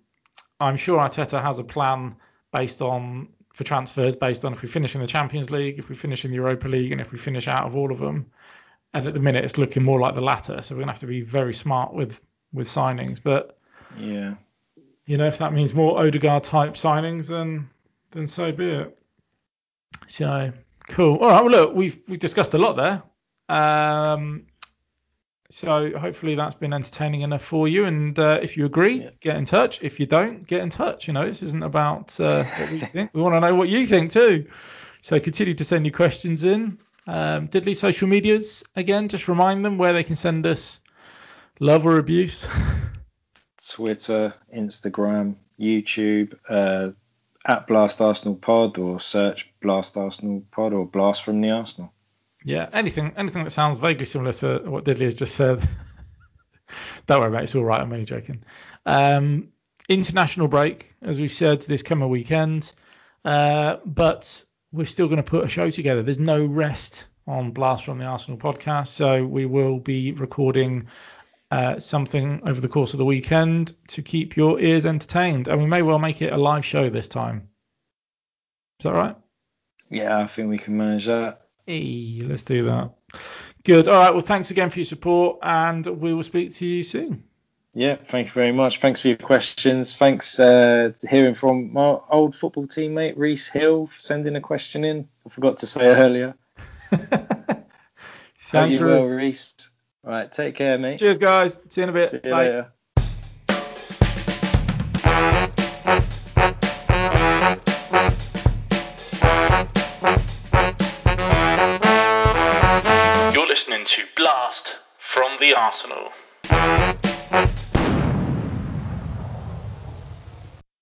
I'm sure Arteta has a plan based on for transfers based on if we finish in the Champions League, if we finish in the Europa League, and if we finish out of all of them. And at the minute, it's looking more like the latter. So we're gonna have to be very smart with with signings. But Yeah. you know, if that means more Odegaard type signings, then then so be it. So cool. All right. Well, look, we've we've discussed a lot there. Um, so hopefully that's been entertaining enough for you. And uh, if you agree, Yeah. get in touch. If you don't, get in touch. You know, this isn't about uh, what we *laughs* think. We want to know what you think too. So continue to send your questions in. Um, Diddley social medias again. Just remind them where they can send us love or abuse. *laughs* Twitter, Instagram, YouTube, uh, at Blast Arsenal Pod, or search Blast Arsenal Pod or Blast from the Arsenal. Yeah, anything anything that sounds vaguely similar to what Diddley has just said. *laughs* Don't worry about it, it's all right, I'm only joking. Um, international break, as we've said, this coming weekend. Uh, but we're still going to put a show together. There's no rest on Blast from the Arsenal podcast, so we will be recording uh, something over the course of the weekend to keep your ears entertained. And we may well make it a live show this time. Is that right? Yeah, I think we can manage that. Hey, let's do that. Good. All right. Well, thanks again for your support, and we will speak to you soon. Yeah, thank you very much. Thanks for your questions. Thanks uh, hearing from my old football teammate Reese Hill for sending a question in. I forgot to say earlier. *laughs* Hope Thanks, you well, Roots. Reese. All right, take care, mate. Cheers, guys. See you in a bit. See you Bye. later. You're listening to Blast from the Arsenal.